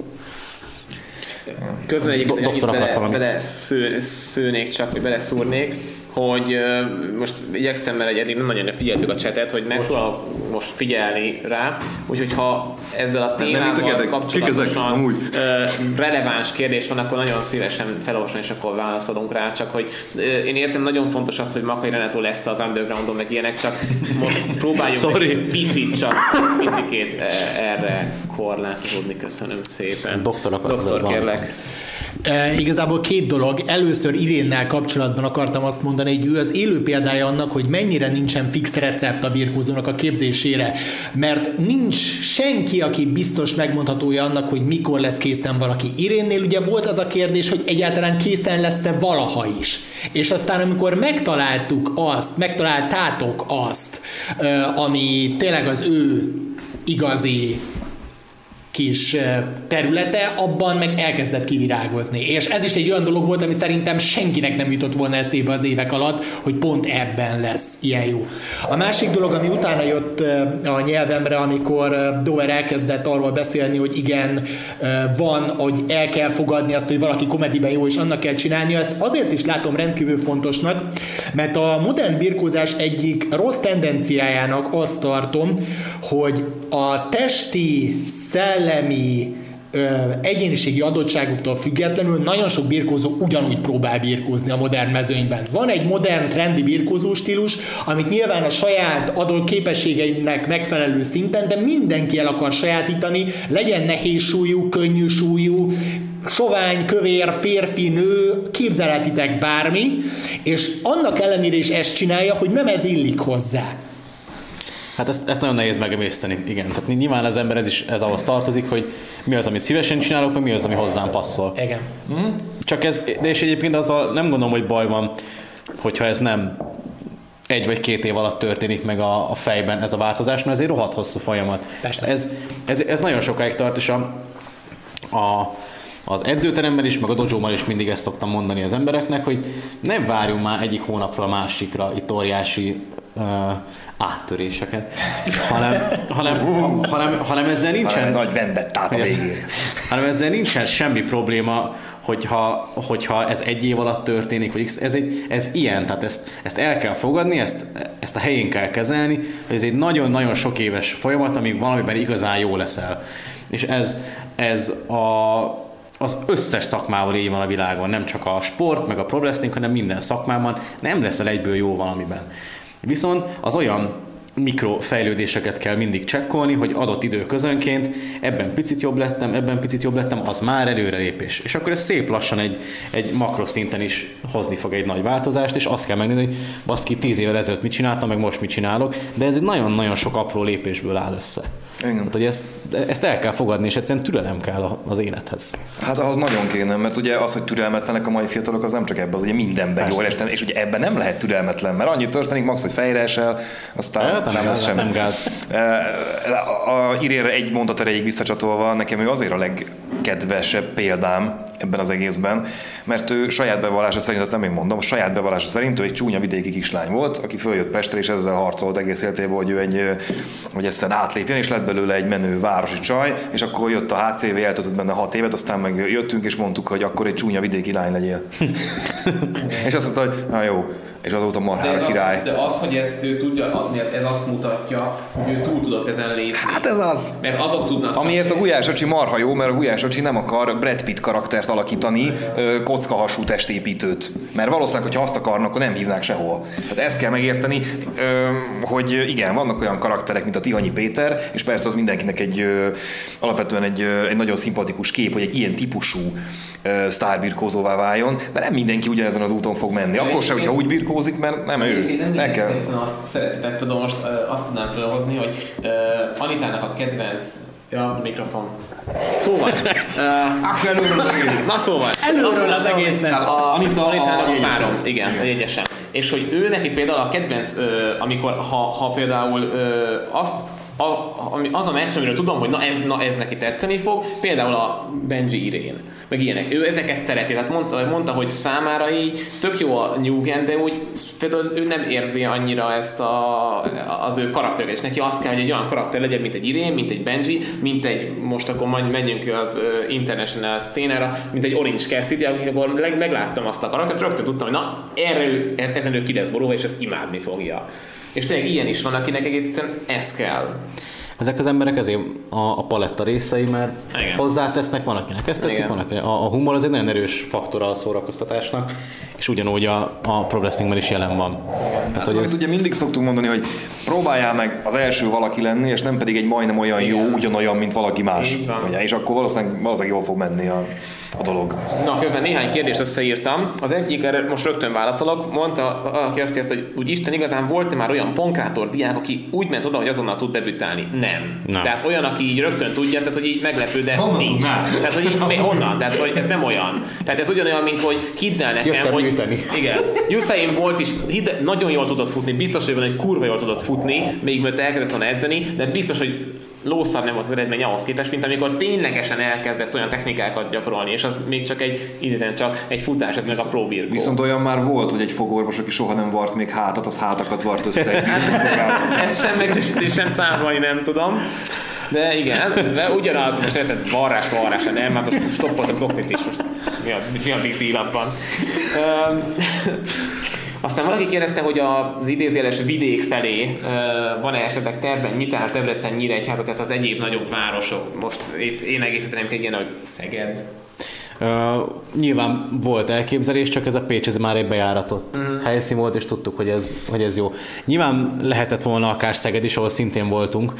Közben egyébként bele, bele sző, szőnék csak, vagy beleszúrnék, hogy most igyekszem, mert eddig nem nagyon figyeltük a csetet, hogy megpróbálok most figyelni rá, úgyhogy ha ezzel a témával kapcsolatosan uh, releváns kérdés van, akkor nagyon szívesen felolvasni, és akkor válaszolunk rá, csak hogy én értem, nagyon fontos az, hogy Makai Renato lesz az undergroundon, meg ilyenek, csak most próbáljuk Sorry. egy picit csak picikét erre korlátozódni, köszönöm szépen. Doktor, Doktor kérlek. E, igazából két dolog. Először Irénnel kapcsolatban akartam azt mondani, hogy ő az élő példája annak, hogy mennyire nincsen fix recept a birkózónak a képzésére. Mert nincs senki, aki biztos megmondhatója annak, hogy mikor lesz készen valaki. Irénnél ugye volt az a kérdés, hogy egyáltalán készen lesz-e valaha is. És aztán amikor megtaláltuk azt, megtaláltátok azt, ami tényleg az ő igazi kis területe, abban meg elkezdett kivirágozni. És ez is egy olyan dolog volt, ami szerintem senkinek nem jutott volna eszébe az évek alatt, hogy pont ebben lesz ilyen jó. A másik dolog, ami utána jött a nyelvemre, amikor Dover elkezdett arról beszélni, hogy igen, van, hogy el kell fogadni azt, hogy valaki komediben jó, és annak kell csinálni, ezt azért is látom rendkívül fontosnak, mert a modern birkózás egyik rossz tendenciájának azt tartom, hogy a testi, szell szellemi egyéniségi adottságuktól függetlenül nagyon sok birkózó ugyanúgy próbál birkózni a modern mezőnyben. Van egy modern, trendi birkózó stílus, amit nyilván a saját adott képességeinek megfelelő szinten, de mindenki el akar sajátítani, legyen nehéz súlyú, könnyű súlyú, sovány, kövér, férfi, nő, képzelhetitek bármi, és annak ellenére is ezt csinálja, hogy nem ez illik hozzá. Hát ezt, ezt nagyon nehéz megemészteni, igen. Tehát nyilván az ember ez is ez ahhoz tartozik, hogy mi az, amit szívesen csinálok, meg mi az, ami hozzám passzol. Igen. Mm. Csak ez, de és egyébként azzal nem gondolom, hogy baj van, hogyha ez nem egy vagy két év alatt történik meg a, a fejben ez a változás, mert ez egy rohadt hosszú folyamat. Persze. Ez, ez, ez nagyon sokáig tart, és a, a, az edzőteremben is, meg a dojóban is mindig ezt szoktam mondani az embereknek, hogy ne várjunk már egyik hónapra a másikra itt óriási uh, áttöréseket, hanem, hanem, hanem, hanem ezzel nincsen... Nagy vendettát a végén. Hanem ezzel nincsen semmi probléma, hogyha, hogyha ez egy év alatt történik, hogy ez, egy, ez ilyen, tehát ezt, ezt el kell fogadni, ezt, ezt a helyén kell kezelni, hogy ez egy nagyon-nagyon sok éves folyamat, amíg valamiben igazán jó leszel. És ez, ez a, az összes szakmával így van a világon, nem csak a sport, meg a pro wrestling, hanem minden szakmában nem leszel egyből jó valamiben. Viszont az olyan mikrofejlődéseket kell mindig csekkolni, hogy adott időközönként ebben picit jobb lettem, ebben picit jobb lettem, az már előrelépés. És akkor ez szép lassan egy, egy makroszinten is hozni fog egy nagy változást, és azt kell megnézni, hogy baszki, tíz évvel ezelőtt mit csináltam, meg most mit csinálok, de ez egy nagyon-nagyon sok apró lépésből áll össze. Igen. Hát, hogy ezt, ezt el kell fogadni, és egyszerűen türelem kell az élethez. Hát ahhoz nagyon kéne, mert ugye az, hogy türelmetlenek a mai fiatalok, az nem csak ebben, az ugye mindenben Persze. jól este, és ugye ebben nem lehet türelmetlen, mert annyi történik, max, hogy fejre esel, aztán Hát, nem, nem, lesz semmi. nem gáz. A, a Irére egy mondat erejéig visszacsatolva, nekem ő azért a legkedvesebb példám ebben az egészben, mert ő saját bevallása szerint, azt nem én mondom, saját bevallása szerint ő egy csúnya vidéki kislány volt, aki följött Pestre, és ezzel harcolt egész életében, hogy ő egy, hogy ezt átlépjen, és lett belőle egy menő városi csaj, és akkor jött a HCV, eltöltött benne hat évet, aztán meg jöttünk, és mondtuk, hogy akkor egy csúnya vidéki lány legyél. és azt mondta, hogy na jó, és azóta De marhára ez, király. az, de az, hogy ezt ő tudja adni, ez- azt mutatja, hogy ő túl tudott ezen lépni. Hát ez az. Mert azok tudnak... Amiért a Gulyás Öcsi marha jó, mert a Gulyás Öcsi nem akar Brad Pitt karaktert alakítani, kockahasú testépítőt. Mert valószínűleg, hogyha azt akarnak, akkor nem hívnák sehol. Tehát ezt kell megérteni, hogy igen, vannak olyan karakterek, mint a Tihanyi Péter, és persze az mindenkinek egy alapvetően egy, egy nagyon szimpatikus kép, hogy egy ilyen típusú sztárbirkózóvá váljon, de nem mindenki ugyanezen az úton fog menni. Akkor se, hogyha úgy birkózik, mert nem ő. Egyébként Ezt nem el kell. azt szereti, tehát például most azt tudnám felhozni, hogy uh, Anitának a kedvenc Ja, mikrofon. Szóval. Uh, na szóval. Előről az egészet. A, Anita, Anitának a, a párom. Igen, a jegyesen. És hogy ő neki például a kedvenc, amikor ha, ha például azt a, ami, az a meccs, amiről tudom, hogy na ez, na ez neki tetszeni fog, például a Benji Irén, meg ilyenek. Ő ezeket szereti, tehát mondta, mondta, hogy számára így tök jó a Newgen, de úgy például ő nem érzi annyira ezt a, az ő karakteret, és neki azt kell, hogy egy olyan karakter legyen, mint egy Irén, mint egy Benji, mint egy, most akkor majd menjünk az international szénára, mint egy Orange Cassidy, akkor meg, megláttam azt a karaktert, rögtön tudtam, hogy na, erre er- ezen ő ki lesz borulva, és ezt imádni fogja. És tényleg ilyen is van, akinek egész egyszerűen ez kell. Ezek az emberek ezért a, a paletta részei, mert Igen. Igen. hozzátesznek, van akinek ez tetszik, Igen. van akinek. A, a humor az egy nagyon erős faktora a szórakoztatásnak, és ugyanúgy a, a pro wrestlingben is jelen van. Tehát, Hát, hogy ez, ugye mindig szoktunk mondani, hogy próbáljál meg az első valaki lenni, és nem pedig egy majdnem olyan jó, ugyanolyan, mint valaki más. Ugye, és akkor valószínűleg, valószínűleg jól fog menni a, a dolog. Na, közben néhány kérdést összeírtam. Az egyik, erre most rögtön válaszolok. Mondta, aki azt kérdezte, hogy úgy Isten igazán volt-e már olyan pankrátor diák, aki úgy ment oda, hogy azonnal tud debütálni? Nem. Nem. Tehát olyan, aki így rögtön tudja, tehát hogy így meglepő, de Honnan nincs. tudná? Tehát, hogy így mi- honnan? Tehát, hogy ez nem olyan. Tehát ez ugyanolyan, mint hogy hidd el nekem, Jöttem hogy... műteni. Igen. Usain Bolt is hidd, nagyon jól tudott futni, biztos, hogy van, hogy kurva jól tudott futni, még mielőtt elkezdett volna edzeni, de biztos, hogy lószar nem az eredmény ahhoz képest, mint amikor ténylegesen elkezdett olyan technikákat gyakorolni, és az még csak egy, idézen csak egy futás, ez meg a Pro Birko. Viszont olyan már volt, hogy egy fogorvos, aki soha nem vart még hátat, az hátakat vart össze. egy Ezt sem megerősítés, sem számolni nem tudom. De igen, de ugyanaz, most érted, varrás, varrás, nem, már most stoppoltam az oknit is, most mi a, mi a big deal abban. Aztán valaki kérdezte, hogy az idézéles vidék felé van-e esetleg terven nyitás Debrecen, Nyíregyháza, tehát az egyéb nagyobb városok. Most itt én egészíteném ki ilyen, hogy Szeged. Uh, nyilván volt elképzelés, csak ez a Pécs ez már egy bejáratott uh-huh. helyszín volt, és tudtuk, hogy ez, hogy ez jó. Nyilván lehetett volna akár Szeged is, ahol szintén voltunk,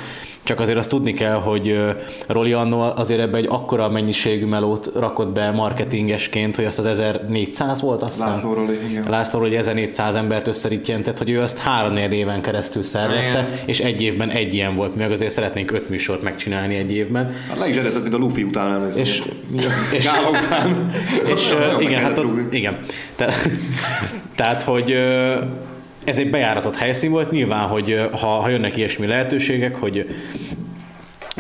csak azért azt tudni kell, hogy Roli annó azért ebbe egy akkora mennyiségű melót rakott be marketingesként, hogy azt az 1400 volt, azt. László Roli, igen. László Roli 1400 embert összerítjentett, hogy ő azt három éven keresztül szervezte, Igen. és egy évben egy ilyen volt, meg azért szeretnénk öt műsort megcsinálni egy évben. Hát le is edezett, mint a Luffy után emlékszem. És- és, és- után. És igen, hát ott, igen. Te, tehát, hogy ez egy bejáratott helyszín volt, nyilván, hogy ha, ha jönnek ilyesmi lehetőségek, hogy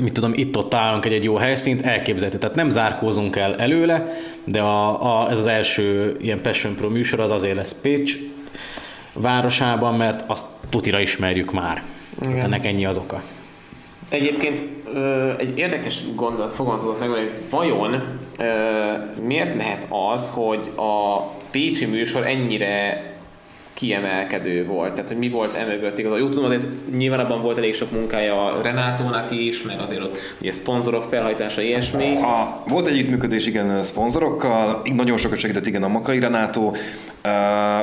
mit tudom, itt-ott találunk egy, egy jó helyszínt, elképzelhető. Tehát nem zárkózunk el előle, de a, a, ez az első ilyen Passion Pro műsor az azért lesz Pécs városában, mert azt tutira ismerjük már. Tehát ennek ennyi az oka. Egyébként egy érdekes gondolat fogalmazott meg, hogy vajon miért lehet az, hogy a Pécsi műsor ennyire kiemelkedő volt. Tehát, hogy mi volt emögött igaz. Úgy tudom, azért nyilván abban volt elég sok munkája a Renátónak is, meg azért ott ugye szponzorok felhajtása, ilyesmi. A, volt együttműködés igen szponzorokkal, nagyon sokat segített igen a Makai Renátó,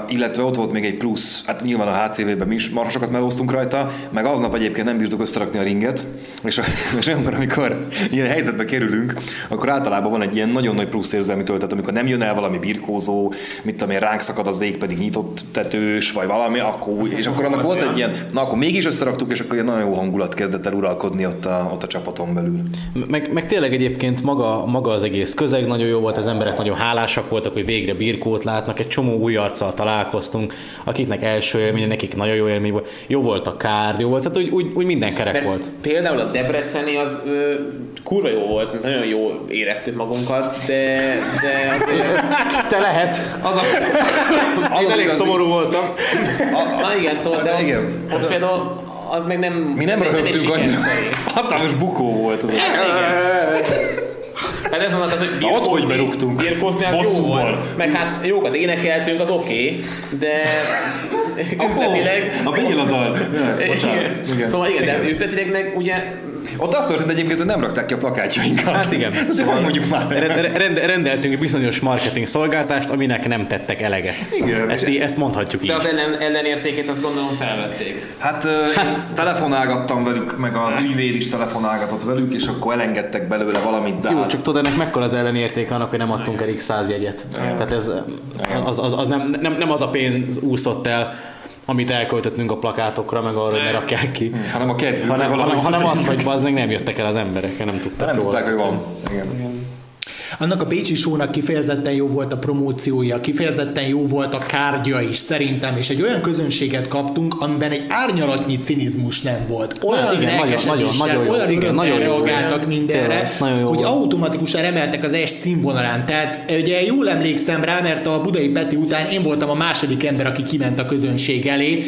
Illetve ott volt még egy plusz, hát nyilván a HCV-ben mi is marha sokat melóztunk rajta, meg aznap egyébként nem bírtuk összerakni a ringet, és, és olyankor, amikor ilyen helyzetbe kerülünk, akkor általában van egy ilyen nagyon nagy plusz érzelmi töltet, amikor nem jön el valami birkózó, mit tudom én, ránk szakad az ég, pedig nyitott tetős, vagy valami, akkor, és akkor annak volt egy ilyen, na akkor mégis összeraktuk, és akkor egy nagyon jó hangulat kezdett el uralkodni ott a, ott a csapaton belül. Meg, meg tényleg egyébként maga, maga az egész közeg nagyon jó volt, az emberek nagyon hálásak voltak, hogy végre birkót látnak, egy csomó új arccal találkoztunk, akiknek első élmény, nekik nagyon jó élmény volt, jó volt a kárd, jó volt, tehát úgy, úgy, úgy minden kerek Mert volt. Például a Debreceni az ö, kurva jó volt, nagyon jó éreztük magunkat, de, de azért... Te lehet! Az a, Az Én elég igazi- szomorú voltam. na igen, szóval, de az, Igen. az például az meg nem... Mi nem röhögtünk annyira. Hatalmas bukó volt az. Hát ez mondhatod, hogy Na, ott hogy birkózni, berúgtunk. birkózni az jó Bosszúval. volt. Meg hát jókat énekeltünk, az oké, okay, de üzletileg... A Béla dal. Igen. Igen. Szóval igen, de üzletileg meg ugye Ott azt történt egyébként, hogy nem rakták ki a plakátjainkat. Hát igen. Szóval mondjuk már. Rend, rend, rendeltünk egy bizonyos marketing szolgáltást, aminek nem tettek eleget. Igen. Ezt, ezt mondhatjuk de így. az ellen, ellenértékét azt gondolom felvették. Hát, hát telefonálgattam velük, meg az ügyvéd is telefonálgatott velük, és akkor elengedtek belőle valamit, de Jó, hát csak tudod, ennek mekkora az ellenérték annak, hogy nem adtunk el X100 jegyet. Tehát ez az, az, az nem, nem, nem, az a pénz úszott el, amit elköltöttünk a plakátokra, meg arra, hogy ne rakják ki. hanem a kedvük. Hanem, hanem, hanem az, hogy bazdmeg nem jöttek el az emberek, nem tudtak nem róla. tudták, hogy van. Igen. Annak a Bécsi sónak kifejezetten jó volt a promóciója, kifejezetten jó volt a kárgya is szerintem, és egy olyan közönséget kaptunk, amiben egy árnyalatnyi cinizmus nem volt. Olyan Na, igen, nagyon- nagyon- nagyon jó. olyan Igen, nagyon jó. reagáltak mindenre, Tényleg, nagyon jó hogy volt. automatikusan emeltek az est színvonalán. Tehát ugye jól emlékszem rá, mert a Budai Peti után én voltam a második ember, aki kiment a közönség elé,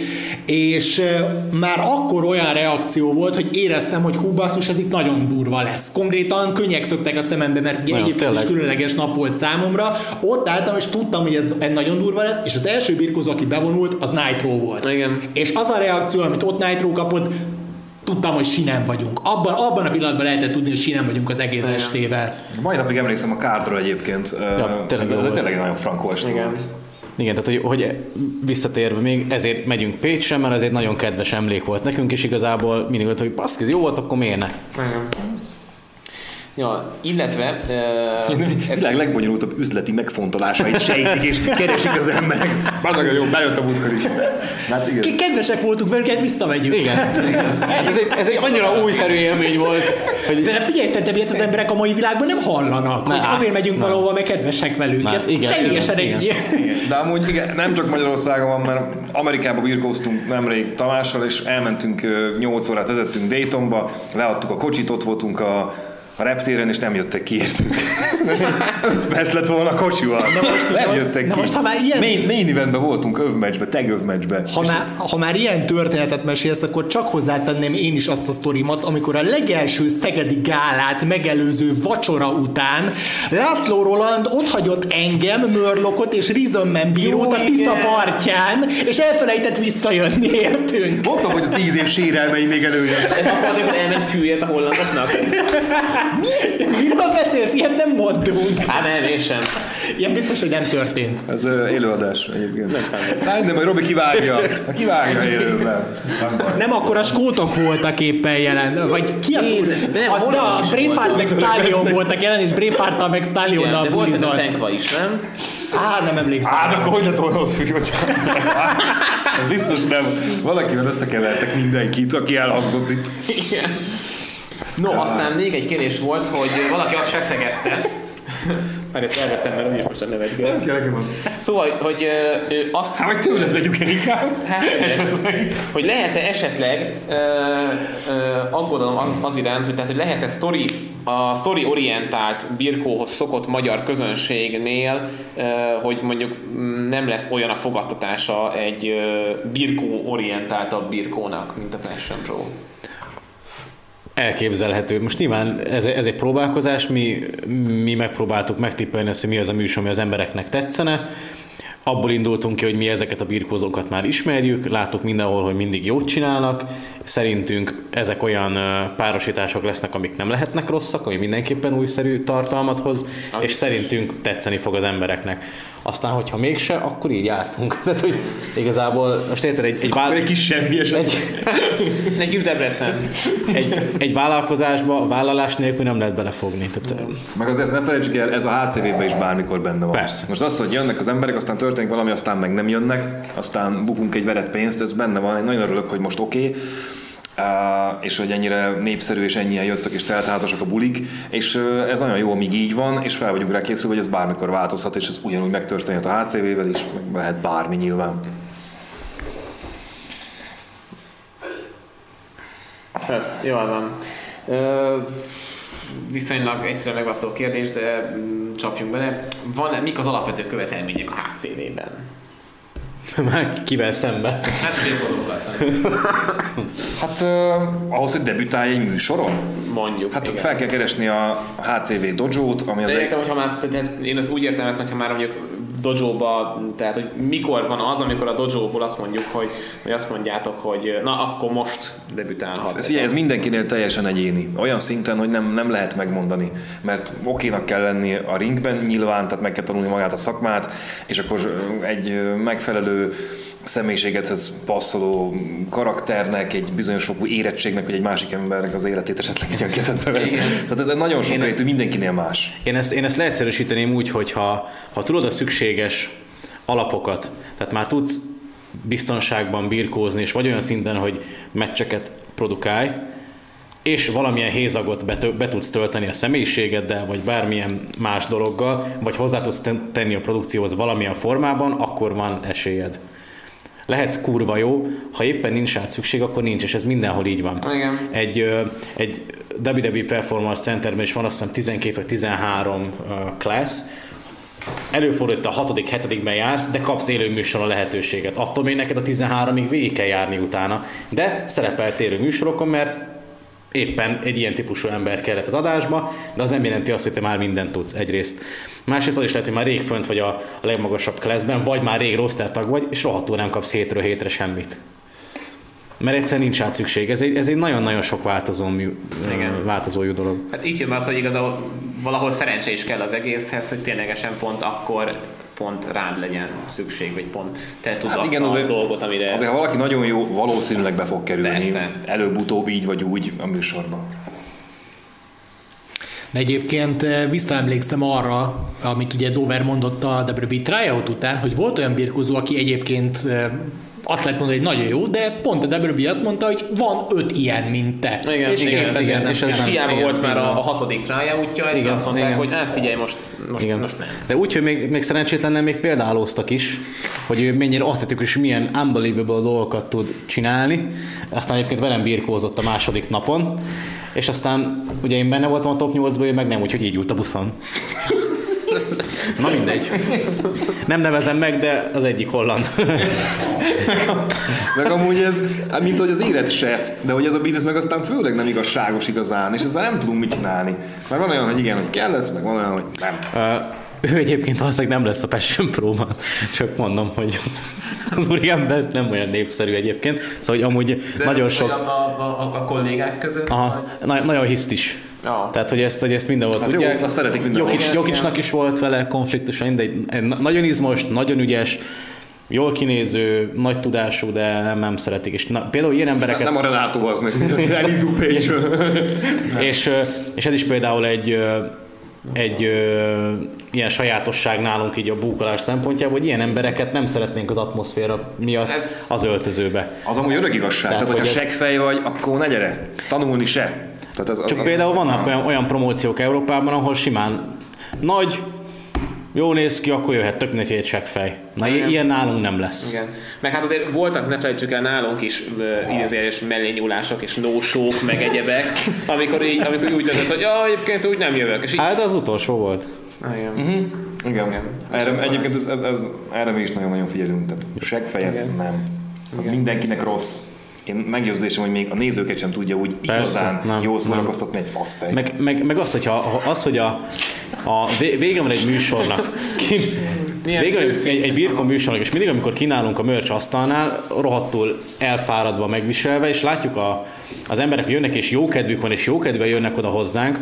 és már akkor olyan reakció volt, hogy éreztem, hogy hú basszus, ez itt nagyon durva lesz. Konkrétan könnyek szöktek a szemembe, mert ugye egyébként is tényleg. különleges nap volt számomra. Ott álltam, és tudtam, hogy ez ez nagyon durva lesz, és az első birkózó, aki bevonult, az Nitro volt. Igen. És az a reakció, amit ott Nitro kapott, tudtam, hogy sinem vagyunk. Abban, abban a pillanatban lehetett tudni, hogy sinem vagyunk az egész Igen. estével. Mai napig emlékszem a kárdra egyébként. Ja, tényleg ez, ez tényleg egy nagyon frankó este volt. Igen, tehát hogy, hogy visszatérve még ezért megyünk Pécsre, mert ez egy nagyon kedves emlék volt nekünk, és igazából mindig volt, hogy baszki, ez jó volt, akkor miért ne? Igen. Ja, illetve uh, Ez a világ legbonyolultabb üzleti megfontolásait sejtik, és keresik az emberek. Nagyon jó, bejött a múltkor is. Hát igen. Kedvesek voltunk, mert őket visszamegyünk. Igen. ez, egy, ez egy annyira újszerű élmény volt, hogy De figyelj, szerintem ilyet az emberek a mai világban nem hallanak, Ne, hogy á, azért megyünk nem. valahova, mert kedvesek velük. Nem, Ez igen, teljesen igen, egy igen. ilyen... De amúgy igen, nem csak Magyarországon van, mert Amerikába birkóztunk nemrég Tamással, és elmentünk ö, 8 órát vezettünk Daytonba, leadtuk a kocsit, ott voltunk a, a reptéren, és nem jöttek ki, értünk. 5 perc lett volna a kocsival. Na most, nem jöttek na ki. most, ha már ilyen- Main, main eventben voltunk, övmeccsbe, tag övmeccsbe. Ha már, ha már ilyen történetet mesélsz, akkor csak hozzátenném én is azt a sztorimat, amikor a legelső szegedi gálát megelőző vacsora után László Roland otthagyott engem, Mörlokot és Rizömmen bírót Jó, a Tisza partján, és elfelejtett visszajönni, értünk? Mondtam, hogy a 10 év sérelmei még előjön. ez akkor amikor elment fűért a hollandoknak? Miről beszélsz? Ilyet nem mondtunk. Hát nem, én sem. Ilyen biztos, hogy nem történt. Ez ö, élőadás egyébként. Nem számít. de majd Robi kivágja. Ha kivágja élőben. Nem baj. Nem akkor a skótok voltak éppen jelen, vagy ki a túl? de nem, Az, de a Braveheart meg voltak. Stallion voltak jelen, és Braveheart meg Stallionnal de volt bulizott. tenkva is, nem? Á, nem emlékszem. Hát akkor hogy lett volna ott fű, Ez biztos nem. Valakivel összekevertek mindenkit, aki elhangzott itt. Igen. No, aztán még egy kérdés volt, hogy valaki azt feszegette. Már ezt elveszem, mert úgyis most a nevet Ez kell nekem az. Szóval, hogy ö, ö, azt Hát vagy tőled vegyük el inkább. Hát, hogy lehet-e esetleg ö, ö, aggodalom az iránt, hogy, tehát, hogy lehet-e story, a story orientált birkóhoz szokott magyar közönségnél, ö, hogy mondjuk mm, nem lesz olyan a fogadtatása egy ö, birkó orientáltabb birkónak, mint a Passion Pro. Elképzelhető. Most nyilván ez, ez egy próbálkozás, mi, mi megpróbáltuk megtippelni ezt, hogy mi az a műsor, ami az embereknek tetszene. Abból indultunk ki, hogy mi ezeket a birkózókat már ismerjük, látok mindenhol, hogy mindig jót csinálnak. Szerintünk ezek olyan párosítások lesznek, amik nem lehetnek rosszak, ami mindenképpen újszerű tartalmat hoz, és szerintünk tetszeni fog az embereknek. Aztán, hogyha mégse, akkor így jártunk. Tehát, hogy igazából, most érted, egy, egy, vál... Egy kis semmi eset. egy, Nekünk Debrecen. egy, egy vállalkozásba a vállalás nélkül nem lehet belefogni. Tehát, Meg azért ne felejtsük el, ez a HCV-ben is bármikor benne van. Persze. Most az, hogy jönnek az emberek, aztán történik valami, aztán meg nem jönnek, aztán bukunk egy veret pénzt, ez benne van. Én nagyon örülök, hogy most oké. Okay. És hogy ennyire népszerű és ennyien jöttek és teltházasak a bulik, és ez nagyon jó, amíg így van, és fel vagyunk rá készülve, hogy ez bármikor változhat, és ez ugyanúgy megtörténhet a HCV-vel is, lehet bármi nyilván. Hát, jól van. Ö, viszonylag egyszerűen megválaszoló kérdés, de mm, csapjunk bele. Van, mik az alapvető követelmények a HCV-ben? már kivel szembe. Hát fiatalokkal szemben. Hát uh, ahhoz, hogy debütálj egy műsoron, Mondjuk. hát igen. fel kell keresni a HCV Dojo-t, ami az De egy... értem, hogyha már, tehát én ezt úgy értem ezt, hogyha már mondjuk dojóba, tehát hogy mikor van az, amikor a dojóból azt mondjuk, hogy, hogy azt mondjátok, hogy na akkor most debütálhat. Ez, ez mindenkinél teljesen egyéni. Olyan szinten, hogy nem, nem lehet megmondani. Mert okénak kell lenni a ringben nyilván, tehát meg kell tanulni magát a szakmát, és akkor egy megfelelő személyiségedhez passzoló karakternek, egy bizonyos fokú érettségnek, hogy egy másik embernek az életét esetleg egy kezedbe. Tehát ez nagyon sokrétű, mindenkinél más. Én ezt, én ezt leegyszerűsíteném úgy, hogy ha, ha tudod a szükséges alapokat, tehát már tudsz biztonságban birkózni, és vagy olyan szinten, hogy meccseket produkálj, és valamilyen hézagot be, be tudsz tölteni a személyiségeddel, vagy bármilyen más dologgal, vagy hozzá tudsz ten- tenni a produkcióhoz valamilyen formában, akkor van esélyed. Lehetsz kurva jó, ha éppen nincs rá szükség, akkor nincs, és ez mindenhol így van. Igen. Egy, egy WWE Performance Centerben is van azt hiszem 12 vagy 13 ö, class, előfordul, hogy a hatodik, hetedikben jársz, de kapsz élő műsoron lehetőséget. Attól még neked a 13-ig végig kell járni utána. De szerepelsz élő műsorokon, mert éppen egy ilyen típusú ember kellett az adásba, de az nem jelenti azt, hogy te már mindent tudsz egyrészt. Másrészt az is lehet, hogy már rég fönt vagy a, a legmagasabb classben, vagy már rég roster tag vagy, és rohadtul nem kapsz hétről hétre semmit. Mert egyszerűen nincs rá szükség. Ez egy, ez egy nagyon-nagyon sok változó, mű, Igen. változójú dolog. Hát így jön az, hogy igazából valahol szerencse is kell az egészhez, hogy ténylegesen pont akkor pont rád legyen szükség, vagy pont te tud Hát azt igen, a azért- dolgot, amire... Azért, ha valaki nagyon jó, valószínűleg be fog kerülni. Persze. Előbb-utóbb így vagy úgy a műsorba. De egyébként eh, visszaemlékszem arra, amit ugye Dover mondott a WWE tryout után, hogy volt olyan birkózó, aki egyébként eh, azt lehet mondani, hogy nagyon jó, de pont a WWE azt mondta, hogy van öt ilyen, mint te. Igen, és igen, igen, nem és ez Hiába igen, volt már igen. a, a hatodik trájátja, egyszer Igen, azt mondták, igen. hogy hát figyelj, most, most, Igen. most nem. De úgy, hogy még, még szerencsétlenen még példálóztak is, hogy ő mennyire atletikus, milyen unbelievable dolgokat tud csinálni. Aztán egyébként velem birkózott a második napon, és aztán ugye én benne voltam a top 8-ban, ő meg nem, úgyhogy így ült a buszon. Na mindegy. Nem nevezem meg, de az egyik holland. Meg amúgy ez, mint hogy az élet se, de hogy ez a biznisz meg aztán főleg nem igazságos igazán, és ezzel nem tudunk mit csinálni. Mert van olyan, hogy igen, hogy kell lesz, meg van olyan, hogy nem. Ö, ő egyébként valószínűleg nem lesz a Passion Pro-ban, csak mondom, hogy az úriember nem olyan népszerű egyébként, szóval hogy amúgy De nagyon vagy sok... A, a, a, a kollégák között? Aha, na, nagyon hisztis. Ja. Tehát, hogy ezt, hogy ezt mindenhol Az jó, tudják. azt szeretik mindenhol. Jokic, Igen, Jokicsnak is volt vele konfliktus, de egy, egy na- nagyon izmos, nagyon ügyes, jól kinéző, nagy tudású, de nem, nem szeretik. És na, például ilyen embereket... Nem a Renato az meg, és, ö, és ez is például egy, egy ö, ilyen sajátosság nálunk így a búkolás szempontjából, hogy ilyen embereket nem szeretnénk az atmoszféra miatt Ez- az öltözőbe. Az amúgy örök igazság. Tehát, Tehát, hogyha hogy ez- seggfej vagy, akkor ne gyere. Tanulni se. Tehát ez, Csak például vannak olyan, olyan promóciók Európában, ahol simán nagy, jó néz ki, akkor jöhet tök egy seggfej. Na, Igen. ilyen nálunk nem lesz. Igen. Meg hát azért voltak, ne felejtsük el nálunk is idézőjeles mellényúlások és nósók, meg egyebek, amikor, így, amikor úgy döntött, hogy ja, egyébként úgy nem jövök. És így, Hát az utolsó volt. Igen. Igen. Igen. Erre, egyébként ez, ez, ez, erre mi is nagyon-nagyon figyelünk. Tehát seggfejet nem. Az mindenkinek rossz. Én meggyőződésem, hogy még a nézőket sem tudja úgy Persze, igazán nem, jól szórakoztatni egy faszfej. Meg, meg, meg az, hogyha, az, hogy a, a vé- vége van egy műsornak, Milyen vége egy, egy, birkó műsornak, és mindig, amikor kínálunk a merch asztalnál, rohadtul elfáradva, megviselve, és látjuk a, az emberek, hogy jönnek, és jó kedvük van, és jó kedve jönnek oda hozzánk,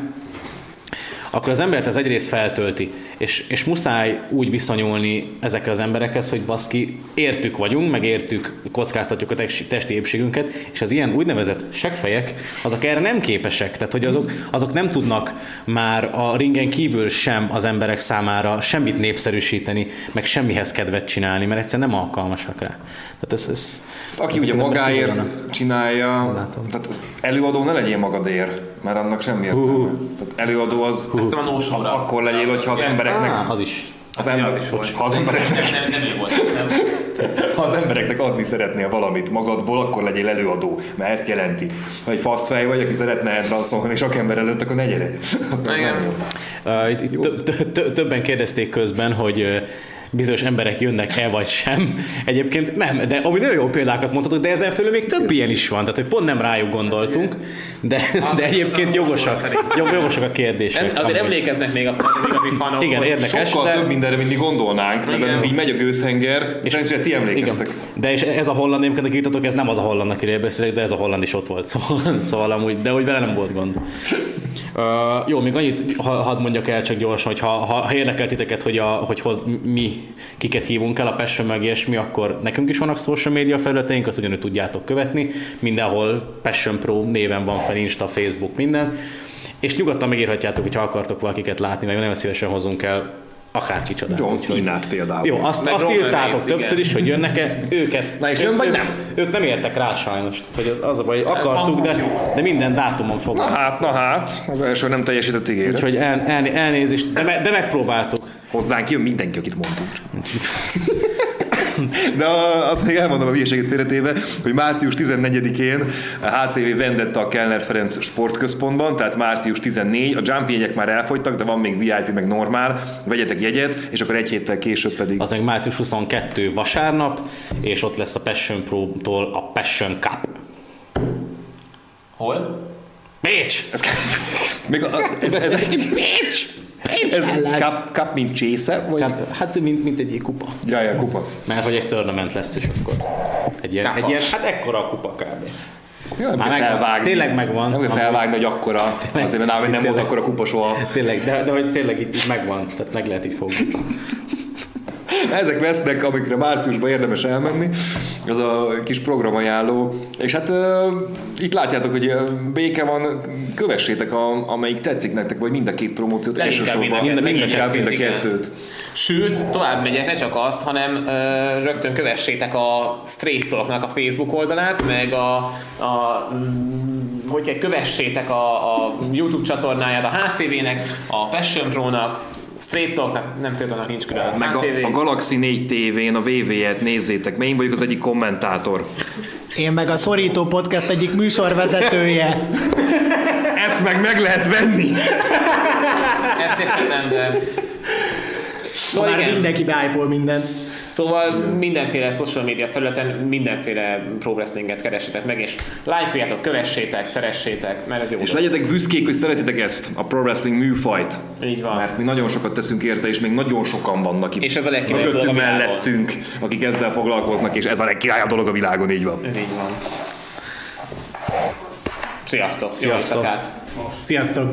akkor az embert ez egyrészt feltölti, és, és muszáj úgy viszonyulni ezekkel az emberekhez, hogy baszki, értük vagyunk, meg értük, kockáztatjuk a testi épségünket, és az ilyen úgynevezett seggfejek, azok erre nem képesek, tehát hogy azok, azok nem tudnak már a ringen kívül sem az emberek számára semmit népszerűsíteni, meg semmihez kedvet csinálni, mert egyszerűen nem alkalmasak rá. Tehát ez, ez, Aki ugye magáért csinálja, Látom. tehát az előadó ne legyél magadért, mert annak semmi értelme. Tehát előadó az, Ezt a az nósóra. akkor legyél, hogyha az embereknek, Á, az is. az, ember, az is volt. ha az embereknek Nem, nem, nem volt. Ha az embereknek adni szeretnél valamit magadból, akkor legyél előadó, mert ezt jelenti. Ha egy faszfej vagy, aki szeretne entranszolni sok ember előtt, akkor ne gyere. Az nem Igen. jó. Uh, itt- itt tö- tö- tö- többen kérdezték közben, hogy uh, bizonyos emberek jönnek-e vagy sem. Egyébként nem, de ami nagyon jó példákat mondhatok, de ezen felül még több ilyen is van, tehát hogy pont nem rájuk gondoltunk, de, de egyébként jogosak, jog- jogosak a kérdések. Azért amúgy. emlékeznek még a még Igen, hogy érdekes. Sokkal de- több mindenre, mint mi gondolnánk, mert Igen. így megy a gőzhenger, és szerencsére ti emlékeztek. Igen. De és ez a holland, amiket írtatok, ez nem az a holland, akiről beszélek, de ez a holland is ott volt. Szóval, szóval amúgy, de úgy vele nem volt gond. Uh, jó, még annyit ha, hadd mondjak el csak gyorsan, hogy ha, ha, ha érdekel titeket, hogy, a, hogy hoz, mi kiket hívunk el a Passion meg ilyesmi, akkor nekünk is vannak social media felületeink, azt ugyanúgy tudjátok követni. Mindenhol Passion Pro néven van fel, Insta, Facebook, minden. És nyugodtan megírhatjátok, hogyha akartok valakiket látni, meg nagyon szívesen hozunk el akár kicsodát. John Cena-t például. jó, azt, Meg azt Roman írtátok Reigns, többször igen. is, hogy jönnek-e őket. Na és ők, jön vagy nem? Ők nem értek rá sajnos, hogy az, az a baj, hogy akartuk, de, de minden dátumon Na fogunk. hát, na hát, az első nem teljesített ígéret. Úgyhogy el, el, elnézést, de, me, de megpróbáltuk. Hozzánk jön mindenki, akit mondtunk. De azt még elmondom a hülyeséget félretéve, hogy március 14-én a HCV vendette a Kellner Ferenc sportközpontban, tehát március 14, a jump jegyek már elfogytak, de van még VIP, meg normál, vegyetek jegyet, és akkor egy héttel később pedig Az meg március 22 vasárnap, és ott lesz a Passion Pro-tól a Passion Cup. Hol? Bécs! Ez, még a, ez, ez, ez, ez cup, cup, mint csésze? Vagy? Cup, hát mint, mint egy kupa. Ja, ja, kupa. Mert hogy egy tournament lesz, és akkor egy ilyen, egy ilyen hát ekkora a kupa kb. Ja, nem Már kell megvan. felvágni. Tényleg megvan. Nem kell felvágni, hogy akkora. Azért, mert nem volt Tényleg. akkora kupa soha. Tényleg, de, de hogy tényleg itt, itt megvan, tehát meg lehet így fogni. Ezek lesznek, amikre márciusban érdemes elmenni, az a kis programajánló. És hát uh, itt látjátok, hogy béke van, kövessétek, a, amelyik tetszik nektek, vagy mind a két promóciót, Leginkább elsősorban. mind a kettőt, Leginkább mind a igen. kettőt. Sőt, tovább megyek, ne csak azt, hanem ö, rögtön kövessétek a Straight Talknak a Facebook oldalát, meg a, a hogy kell, kövessétek a, a YouTube csatornáját a HCV-nek, a Passion Pro-nak, Straight Talknak, nem Straight Talknak nincs külön, az Meg a, HCV. a Galaxy 4 TV-n a VV-et nézzétek, mert én vagyok az egyik kommentátor. Én meg a Szorító Podcast egyik műsorvezetője. Ezt meg meg lehet venni! Ezt értem nem, de... Szóval Már igen. mindenki beájpol mindent. Szóval mindenféle social media felületen mindenféle pro wrestlinget keresetek meg, és lájkoljátok, kövessétek, szeressétek, mert ez jó. És legyetek büszkék, hogy szeretitek ezt, a pro wrestling műfajt. Így van. Mert mi nagyon sokat teszünk érte, és még nagyon sokan vannak itt. És ez a legkirályabb dolog a világon. mellettünk, akik ezzel foglalkoznak, és ez a legkirályabb dolog a világon, így van. Ez így van. Sziasztok! Jó Sziasztok. éjszakát! Sziasztok!